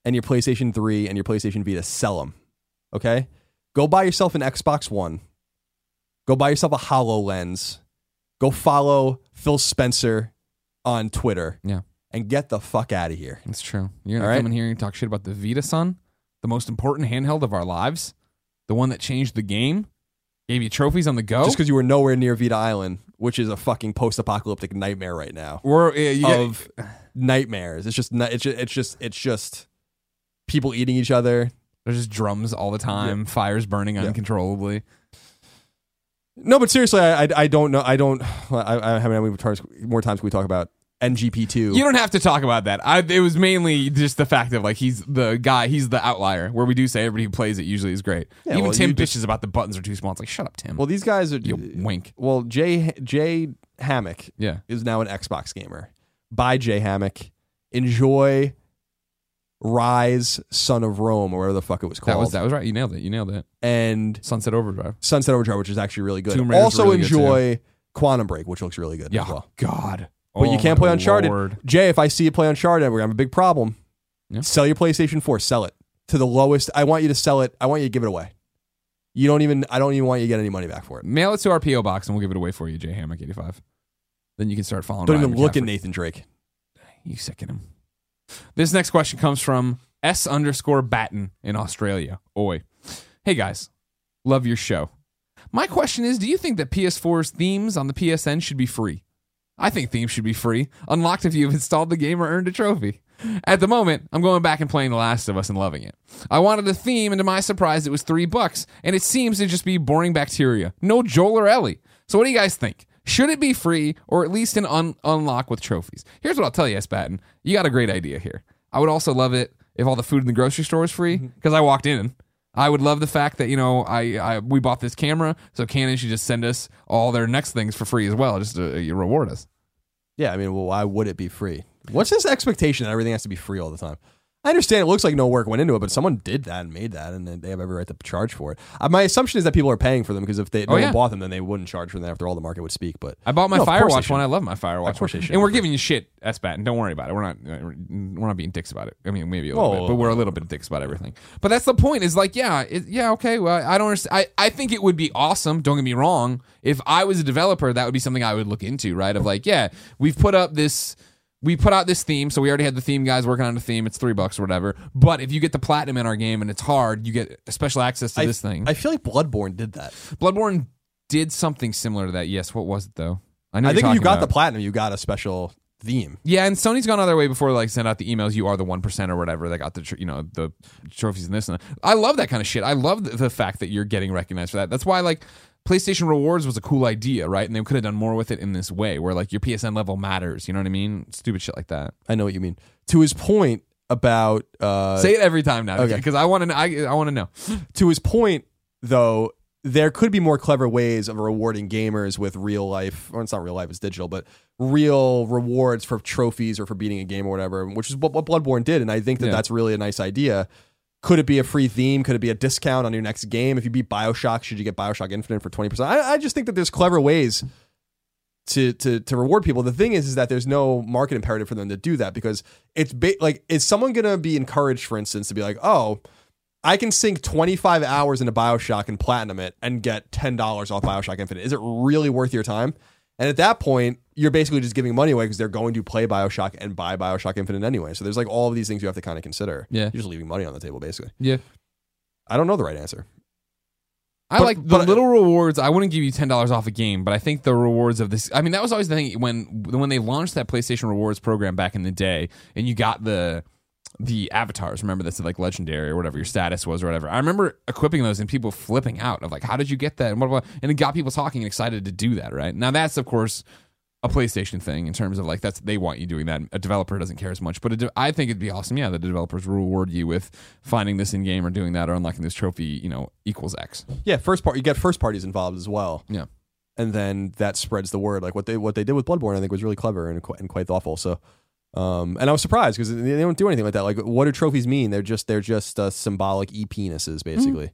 and your PlayStation 3 and your PlayStation Vita, sell them. Okay? Go buy yourself an Xbox One. Go buy yourself a HoloLens. Go follow Phil Spencer on Twitter Yeah, and get the fuck out of here. that's true. You're gonna All right. come in here and talk shit about the Vita, son, the most important handheld of our lives, the one that changed the game, gave you trophies on the go. Just because you were nowhere near Vita Island, which is a fucking post-apocalyptic nightmare right now. We're uh, of nightmares. It's just it's just, it's just it's just people eating each other. There's just drums all the time, fires burning Yeah. uncontrollably. No, but seriously, I I, I don't know. I don't. I, I how many times more times can we talk about NGP two? You don't have to talk about that. I, it was mainly just the fact of like he's the guy, he's the outlier. Where we do say everybody who plays it usually is great. Yeah, Even well, Tim you just- bitches about the buttons are too small. It's like shut up, Tim. Well, these guys are. you wink. Well, Jay Jay Hammock Yeah, is now an Xbox gamer. Buy Jay Hammock. Enjoy Ryse, Son of Rome, or whatever the fuck it was that called. was that was right. You nailed it. You nailed it. And Sunset Overdrive. Sunset Overdrive, which is actually really good. Tomb Raider's also really good, enjoy Quantum Break, which looks really good Yeah. as well. God. But you Oh can't my play Uncharted. Lord. Jay, if I see you play Uncharted, we're gonna have a big problem. Yeah. Sell your PlayStation 4. Sell it to the lowest. I want you to sell it. I want you to give it away. You don't even. I don't even want you to get any money back for it. Mail it to our PO box and we'll give it away for you, Jay Hammock eighty five. Then you can start following. Don't Ryan even look at McCaffrey. Nathan Drake. You sicken him. This next question comes from S underscore Batten in Australia. Oi. Hey guys, love your show. My question is do you think that PS4's themes on the PSN should be free? I think themes should be free, unlocked if you've installed the game or earned a trophy. At the moment, I'm going back and playing The Last of Us and loving it. I wanted a theme, and to my surprise, it was three bucks, and it seems to just be boring bacteria. No Joel or Ellie. So, what do you guys think? Should it be free or at least an un- unlock with trophies? Here's what I'll tell you, S. Batten. You got a great idea here. I would also love it if all the food in the grocery store is free because I walked in. I would love the fact that you know I, I we bought this camera, so Canon should just send us all their next things for free as well, just to uh, reward us. Yeah, I mean, well, why would it be free? What's this expectation that everything has to be free all the time? I understand it looks like no work went into it, but someone did that and made that, and they have every right to charge for it. Uh, my assumption is that people are paying for them because if they no Oh, yeah. one bought them, then they wouldn't charge for them after all the market would speak. But I bought my No, of course they Firewatch one. I love my Firewatch Of course they should. And we're giving you shit, S. Batten. Don't worry about it. We're not uh, we're not being dicks about it. I mean, maybe a little Whoa, bit, but we're a little bit dicks about everything. But that's the point. Is like, yeah, it, yeah, okay. Well, I don't understand. I, I think it would be awesome. Don't get me wrong. If I was a developer, that would be something I would look into. Right? Of like, yeah, we've put up this. We put out this theme, so we already had the theme guys working on the theme. It's three bucks or whatever. But if you get the platinum in our game and it's hard, you get special access to I, this thing. I feel like Bloodborne did that. Bloodborne did something similar to that. Yes, what was it though? know I think if you got talking the platinum, you got a special theme. Yeah, and Sony's gone out their way before like send out the emails. You are the one percent or whatever. They got the tr- you know the trophies and this and that. I love that kind of shit. I love the, the fact that you're getting recognized for that. That's why like PlayStation Rewards was a cool idea, right? And they could have done more with it in this way, where like your PSN level matters. You know what I mean? Stupid shit like that. I know what you mean. To his point about uh, Say it every time now, okay. Because I want to. I, I want to know. to his point though there could be more clever ways of rewarding gamers with real life or it's not real life it's digital but real rewards for trophies or for beating a game or whatever which is what, what bloodborne did and i think that Yeah. that's really a nice idea could it be a free theme could it be a discount on your next game if you beat bioshock should you get bioshock infinite for 20% i, I just think that there's clever ways to, to to reward people the thing is is that there's no market imperative for them to do that because it's ba- like is someone gonna be encouraged for instance to be like oh I can sink 25 hours into Bioshock and platinum it and get $10 off Bioshock Infinite. Is it really worth your time? And at that point, you're basically just giving money away because they're going to play Bioshock and buy Bioshock Infinite anyway. So there's like all of these things you have to kind of consider. Yeah. You're just leaving money on the table, basically. Yeah. I don't know the right answer. I But- like the but- little rewards. I wouldn't give you ten dollars off a game, but I think the rewards of this. I mean, that was always the thing when when they launched that PlayStation Rewards program back in the day, and you got the the avatars. Remember that's like legendary or whatever your status was or whatever. I remember equipping those and people flipping out of like, how did you get that? And what? And it got people talking and excited to do that. Right now, that's of course a PlayStation thing in terms of like that's they want you doing that. A developer doesn't care as much, but de- I think it'd be awesome. Yeah, the developers reward you with finding this in game or doing that or unlocking this trophy. You know, equals X. Yeah, first part you get first parties involved as well. Yeah. and then that spreads the word. Like what they what they did with Bloodborne, I think was really clever and quite, and quite thoughtful. So, um, and I was surprised because they don't do anything like that. Like, what do trophies mean? They're just they're just uh, symbolic e penises basically.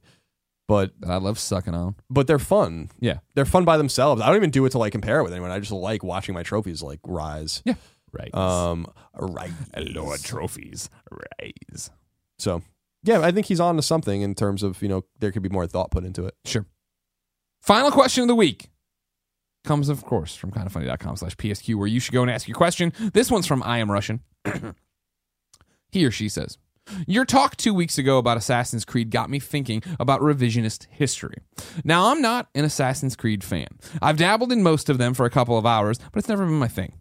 But I love sucking on. but they're fun. Yeah. They're fun by themselves. I don't even do it to like compare it with anyone. I just like watching my trophies like rise. Yeah. Right. Um, right. Lord trophies raise. So yeah, I think he's on to something in terms of you know there could be more thought put into it. Sure. Final question of the week comes, of course, from kindafunny.com slash PSQ, where you should go and ask your question. This one's from I Am Russian. he or she says, Your talk two weeks ago about Assassin's Creed got me thinking about revisionist history. Now, I'm not an Assassin's Creed fan. I've dabbled in most of them for a couple of hours, but it's never been my thing.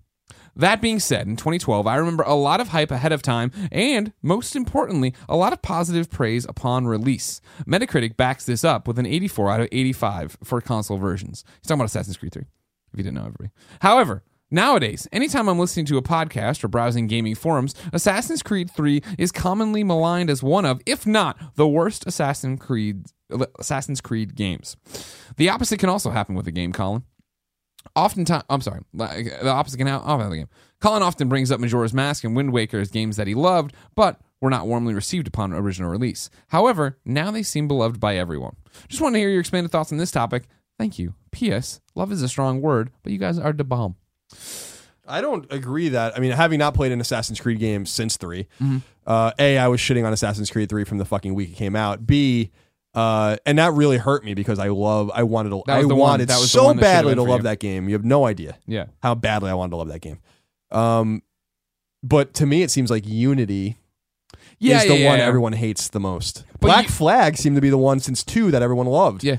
That being said, in 2012, I remember a lot of hype ahead of time and, most importantly, a lot of positive praise upon release. Metacritic backs this up with an 84 out of 85 for console versions. He's talking about Assassin's Creed 3, if you didn't know, everybody. However, nowadays, anytime I'm listening to a podcast or browsing gaming forums, Assassin's Creed 3 is commonly maligned as one of, if not the worst Assassin's Creed Assassin's Creed games. The opposite can also happen with a game, Colin. Oftentimes, I'm sorry, like, the opposite can happen the game. Colin often brings up Majora's Mask and Wind Waker as games that he loved, but were not warmly received upon original release. However, now they seem beloved by everyone. Just want to hear your expanded thoughts on this topic. Thank you. P.S. Love is a strong word, but you guys are the bomb. I don't agree that. I mean, having not played an Assassin's Creed game since 3 Mm-hmm. uh, a I was shitting on Assassin's Creed three from the fucking week it came out. B, uh, and that really hurt me because I love. I wanted to. I was the one- wanted that was so badly to love you. that game. You have no idea Yeah. how badly I wanted to love that game. Um, but to me, it seems like Unity Yeah, is the yeah, one everyone hates the most. But Black you- Flag seemed to be the one since two that everyone loved. Yeah.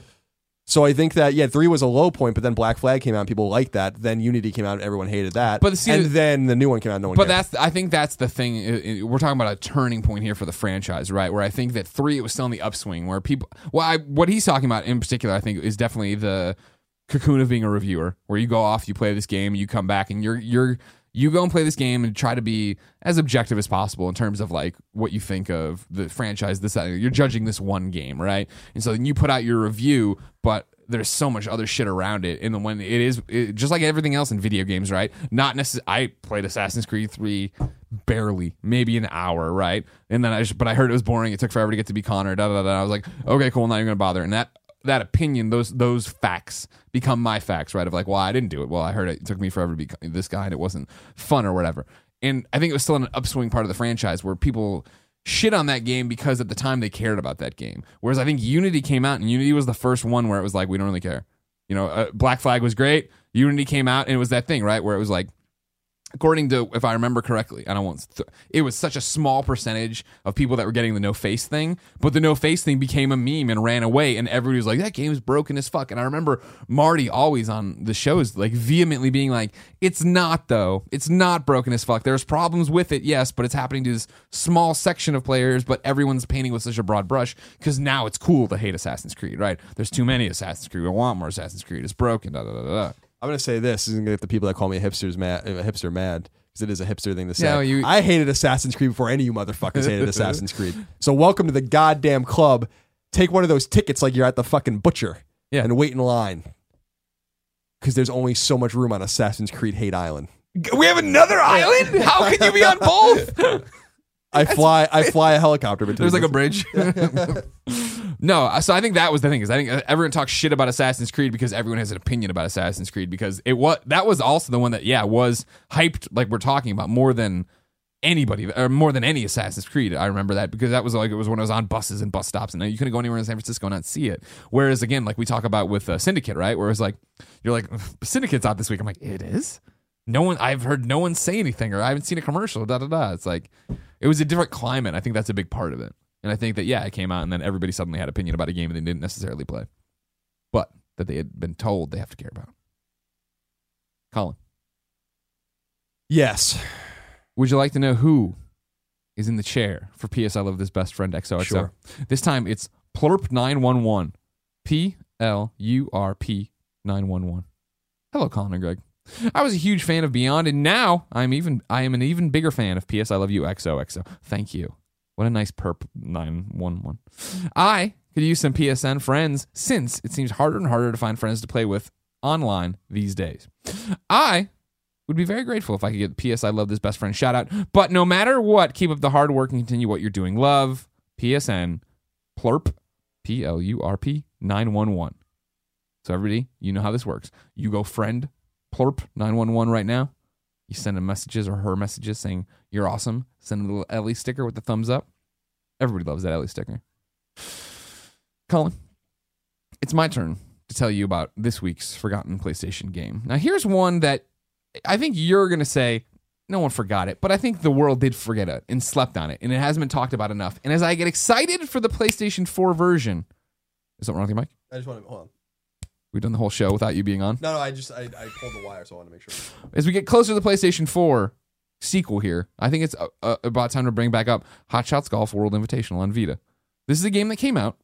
So I think that yeah, three was a low point, but then Black Flag came out, and people liked that. Then Unity came out, and everyone hated that. But see, and then the new one came out, no one. But cared. that's I think that's the thing. We're talking about a turning point here for the franchise, right? Where I think that three it was still in the upswing. Where people, well, I, what he's talking about in particular, I think is definitely the cocoon of being a reviewer, where you go off, you play this game, you come back, and you're you're you go and play this game and try to be as objective as possible in terms of like what you think of the franchise. This that, you're judging this one game, right? And so then you put out your review, but there's so much other shit around it. And then when it is it, just like everything else in video games, right? Not necessarily. I played Assassin's Creed three barely, maybe an hour, right? And then I just, but I heard it was boring. It took forever to get to be Connor. Da da da. I was like, okay, cool. Not even gonna bother. And that that opinion, those those facts become my facts, right? Of like, well, I didn't do it. Well, I heard it, it took me forever to be this guy, and it wasn't fun or whatever. And I think it was still an upswing part of the franchise where people shit on that game because at the time they cared about that game. Whereas I think Unity came out, and Unity was the first one where it was like, we don't really care. You know, uh, Black Flag was great. Unity came out, and it was that thing, right, where it was like, according to if I remember correctly, I won't. Th- it was such a small percentage of people that were getting the no face thing, but the no face thing became a meme and ran away, and everybody was like, "That game is broken as fuck." And I remember Marty always on the shows like vehemently being like, "It's not though. It's not broken as fuck. There's problems with it, yes, but it's happening to this small section of players. But everyone's painting with such a broad brush because now it's cool to hate Assassin's Creed, right? There's too many Assassin's Creed. We want more Assassin's Creed. It's broken. Da da da da." I'm gonna say this isn't gonna get the people that call me a hipster's mad, a hipster mad because it is a hipster thing to say. You- I hated Assassin's Creed before any of you motherfuckers hated Assassin's Creed. So welcome to the goddamn club. Take one of those tickets like you're at the fucking butcher. Yeah. and wait in line because there's only so much room on Assassin's Creed Hate Island. We have another island. How can you be on both? I fly, I fly a helicopter between. There's like a bridge. no, uh, so I think that was the thing is I think uh, everyone talks shit about Assassin's Creed because everyone has an opinion about Assassin's Creed because it was that was also the one that yeah was hyped like we're talking about more than anybody or more than any Assassin's Creed. I remember that because that was like it was when I was on buses and bus stops and uh, you couldn't go anywhere in San Francisco and not see it. Whereas again, like we talk about with uh, Syndicate, right? Where it's like you're like Syndicate's out this week. I'm like it is. No one, I've heard no one say anything, or I haven't seen a commercial. Da da da. It's like it was a different climate. I think that's a big part of it. And I think that yeah, it came out, and then everybody suddenly had opinion about a game they didn't necessarily play. but that they had been told they have to care about. Colin, Yes. would you like to know who is in the chair for PS I Love This Best Friend XOXO? Sure. This time it's Plurp911. P L U R P 911. Hello, Colin and Greg. I was a huge fan of Beyond, and now I'm even I am an even bigger fan of PS I Love You XOXO. Thank you. What a nice perp 911. I could use some PSN friends since it seems harder and harder to find friends to play with online these days. I would be very grateful if I could get PS I Love This Best Friend shout out. But no matter what, keep up the hard work and continue what you're doing. Love, PSN, Plurp, P L U R P 911. So, everybody, you know how this works. You go friend Plurp 911 right now. You send him messages or her messages saying you're awesome. Send him a little Ellie sticker with the thumbs up. Everybody loves that Ellie sticker. Colin, it's my turn to tell you about this week's forgotten PlayStation game. Now, here's one that I think you're going to say no one forgot it, but I think the world did forget it and slept on it, and it hasn't been talked about enough. And as I get excited for the PlayStation 4 version, is something wrong with your mic? I just want to hold on. We've done the whole show without you being on. No, no, I just I, I pulled the wire, so I want to make sure. As we get closer to the PlayStation 4 sequel here, I think it's uh, uh, about time to bring back up Hot Shots Golf World Invitational on Vita. This is a game that came out,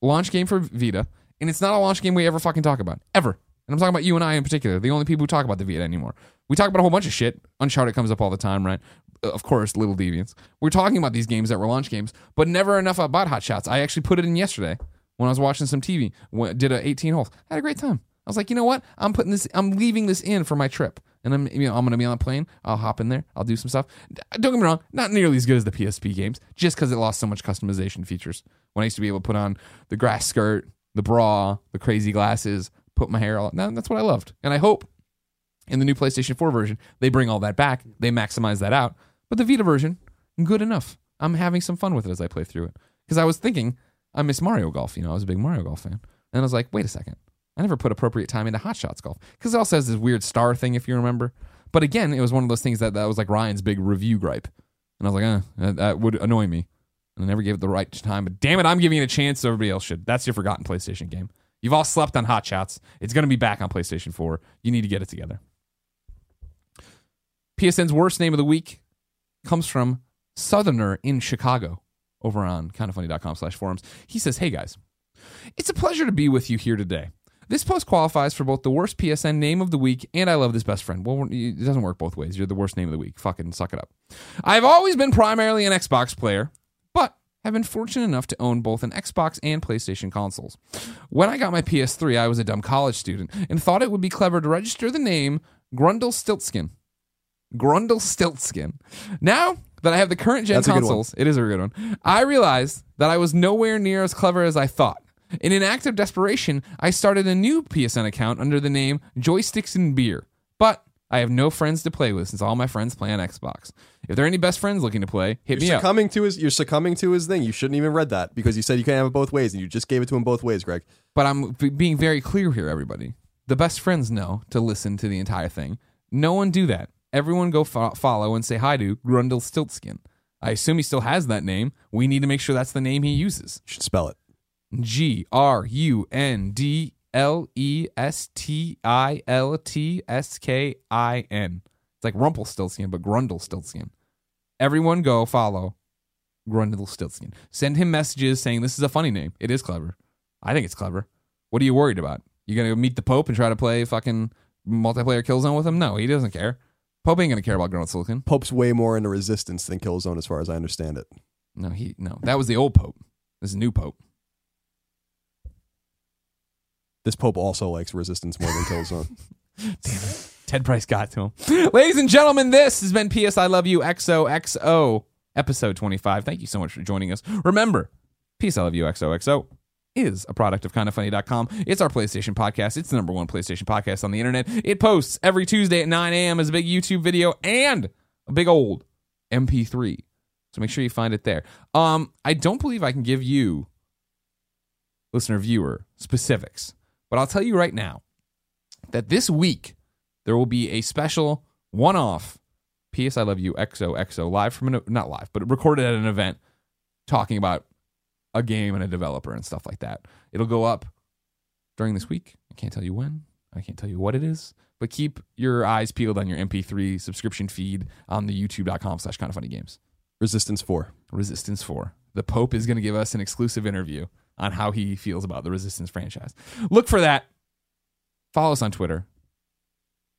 launch game for Vita, and it's not a launch game we ever fucking talk about ever. And I'm talking about you and I in particular, the only people who talk about the Vita anymore. We talk about a whole bunch of shit. Uncharted comes up all the time, right? Uh, Of course, Little Deviants. We're talking about these games that were launch games, but never enough about Hot Shots. I actually put it in yesterday when I was watching some TV. Went- Did a 18 holes. Had a great time. I was like, you know what? I'm putting this. I'm leaving this in for my trip, and I'm you know I'm gonna be on a plane. I'll hop in there. I'll do some stuff. Don't get me wrong, not nearly as good as the PSP games, just because it lost so much customization features. When I used to be able to put on the grass skirt, the bra, the crazy glasses, put my hair all. Now that's what I loved, and I hope in the new PlayStation 4 version they bring all that back. They maximize that out. But the Vita version, good enough. I'm having some fun with it as I play through it because I was thinking I miss Mario Golf. You know, I was a big Mario Golf fan, and I was like, wait a second. I never put appropriate time into Hot Shots Golf because it also has this weird star thing, if you remember. But again, it was one of those things that, that was like Ryan's big review gripe. And I was like, eh, that, would annoy me. And I never gave it the right time. But damn it, I'm giving it a chance so everybody else should. That's your forgotten PlayStation game. You've all slept on Hot Shots. It's going to be back on PlayStation 4. You need to get it together. PSN's worst name of the week comes from Southerner in Chicago over on kindafunny.com slash forums. He says, Hey guys, it's a pleasure to be with you here today. This post qualifies for both the worst PSN name of the week and I love this best friend. Well, it doesn't work both ways. You're the worst name of the week. Fucking suck it up. I've always been primarily an Xbox player, but have been fortunate enough to own both an Xbox and PlayStation consoles. When I got my PS3, I was a dumb college student and thought it would be clever to register the name Grundle Stiltskin. Grundle Stiltskin. Now that I have the current gen That's a good consoles, it is a good one. I realized that I was nowhere near as clever as I thought. In an act of desperation, I started a new PSN account under the name Joysticks and Beer. But I have no friends to play with since all my friends play on Xbox. If there are any best friends looking to play, hit You're me up. succumbing to his. You're succumbing to his thing. You shouldn't even read that because you said you can't have it both ways, and you just gave it to him both ways, Greg. But I'm b- being very clear here, everybody. The best friends know to listen to the entire thing. No one do that. Everyone go fo- follow and say hi to Grundle Stiltskin. I assume he still has that name. We need to make sure that's the name he uses. You should spell it. G R U N D L E S T I L T S K I N. It's like Rumpelstiltskin, but Grundlestiltskin. Everyone go follow Grundlestiltskin. Send him messages saying this is a funny name. It is clever. I think it's clever. What are you worried about? You gonna meet the Pope and try to play fucking multiplayer Killzone with him? No, he doesn't care. Pope ain't gonna care about Grundlestiltskin. Pope's way more into resistance than Killzone, as far as I understand it. No, he no. That was the old Pope. This is new Pope. This Pope also likes resistance more than Killzone. Damn it. Ted Price got to him. Ladies and gentlemen, this has been PS I Love You XOXO episode 25. Thank you so much for joining us. Remember, PS, I Love You XOXO is a product of kindafunny.com. It's our PlayStation podcast. It's the number one PlayStation podcast on the internet. It posts every Tuesday at 9 a.m. as a big YouTube video and a big old MP3. So make sure you find it there. Um, I don't believe I can give you, listener viewer, specifics, but I'll tell you right now that this week there will be a special one-off PS I Love You XOXO live from an not live, but recorded at an event talking about a game and a developer and stuff like that. It'll go up during this week. I can't tell you when. I can't tell you what it is. But keep your eyes peeled on your MP3 subscription feed on the youtube.com slash kind of funny games. Resistance 4. Resistance 4. The Pope is going to give us an exclusive interview on how he feels about the Resistance franchise. Look for that. Follow us on Twitter.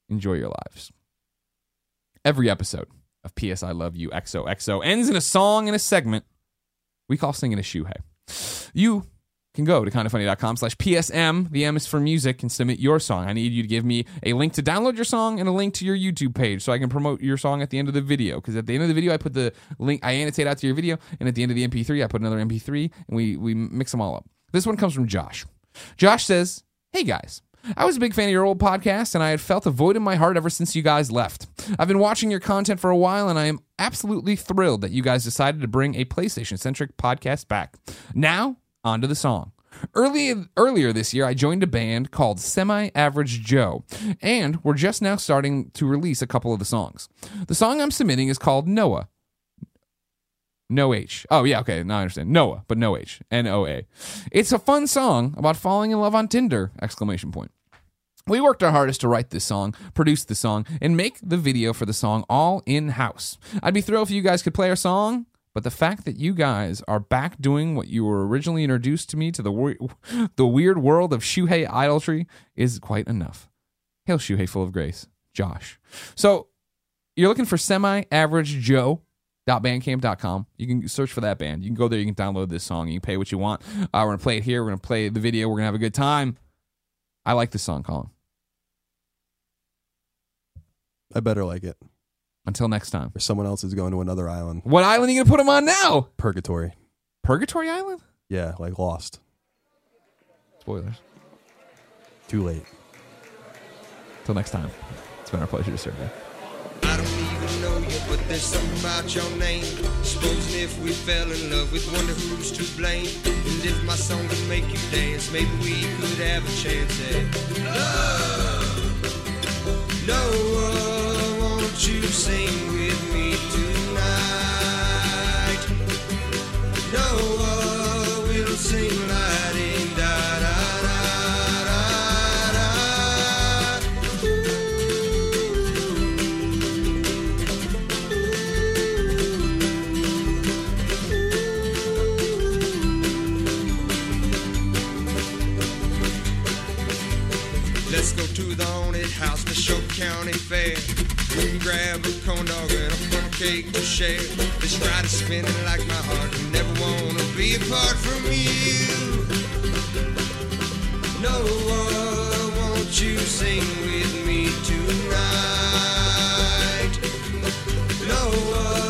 Enjoy your lives. Every episode of PS I Love You XOXO ends in a song and a segment we call singing a shuhei. You can go to kindafunny.com slash PSM. The M is for music and submit your song. I need you to give me a link to download your song and a link to your YouTube page so I can promote your song at the end of the video. Because at the end of the video, I put the link, I annotate out to your video, and at the end of the MP3, I put another MP3, and we, we mix them all up. This one comes from Josh. Josh says, Hey guys, I was a big fan of your old podcast, and I had felt a void in my heart ever since you guys left. I've been watching your content for a while, and I am absolutely thrilled that you guys decided to bring a PlayStation centric podcast back. Now, on to the song. Early, earlier this year, I joined a band called Semi Average Joe, and we're just now starting to release a couple of the songs. The song I'm submitting is called Noah. No H. Oh, yeah, okay, now I understand. Noah, but no H. N O A. It's a fun song about falling in love on Tinder! Exclamation point. We worked our hardest to write this song, produce the song, and make the video for the song all in house. I'd be thrilled if you guys could play our song, but the fact that you guys are back doing what you were originally introduced to me to the the weird world of Shuhei idolatry is quite enough. Hail Shuhei full of grace, Josh. So you're looking for semi average Joe bandcamp.com. You can search for that band. You can go there. You can download this song. You can pay what you want. Uh, we're going to play it here. We're going to play the video. We're going to have a good time. I like this song, Colin. I better like it. Until next time. Or someone else is going to another island. What island are you going to put him on now? Purgatory. Purgatory Island? Yeah, like Lost. Spoilers. Too late. Until next time. It's been our pleasure to serve you. Know you, but there's something about your name. Supposing if we fell in love with wonder who's to blame. And if my song could make you dance, maybe we could have a chance at love. Noah, won't you sing County Fair. We can grab a corn dog and a funnel cake to share. Let's try to spin it like my heart. I never wanna be apart from you. Noah, won't you sing with me tonight? Noah,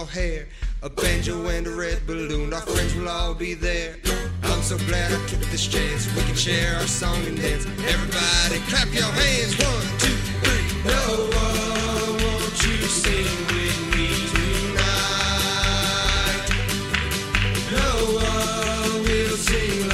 your hair, a banjo and a red balloon. Our friends will all be there. I'm so glad I took this chance. We can share our song and dance. Everybody, clap your hands. One, two, three. No one won't you sing with me tonight? No one will sing.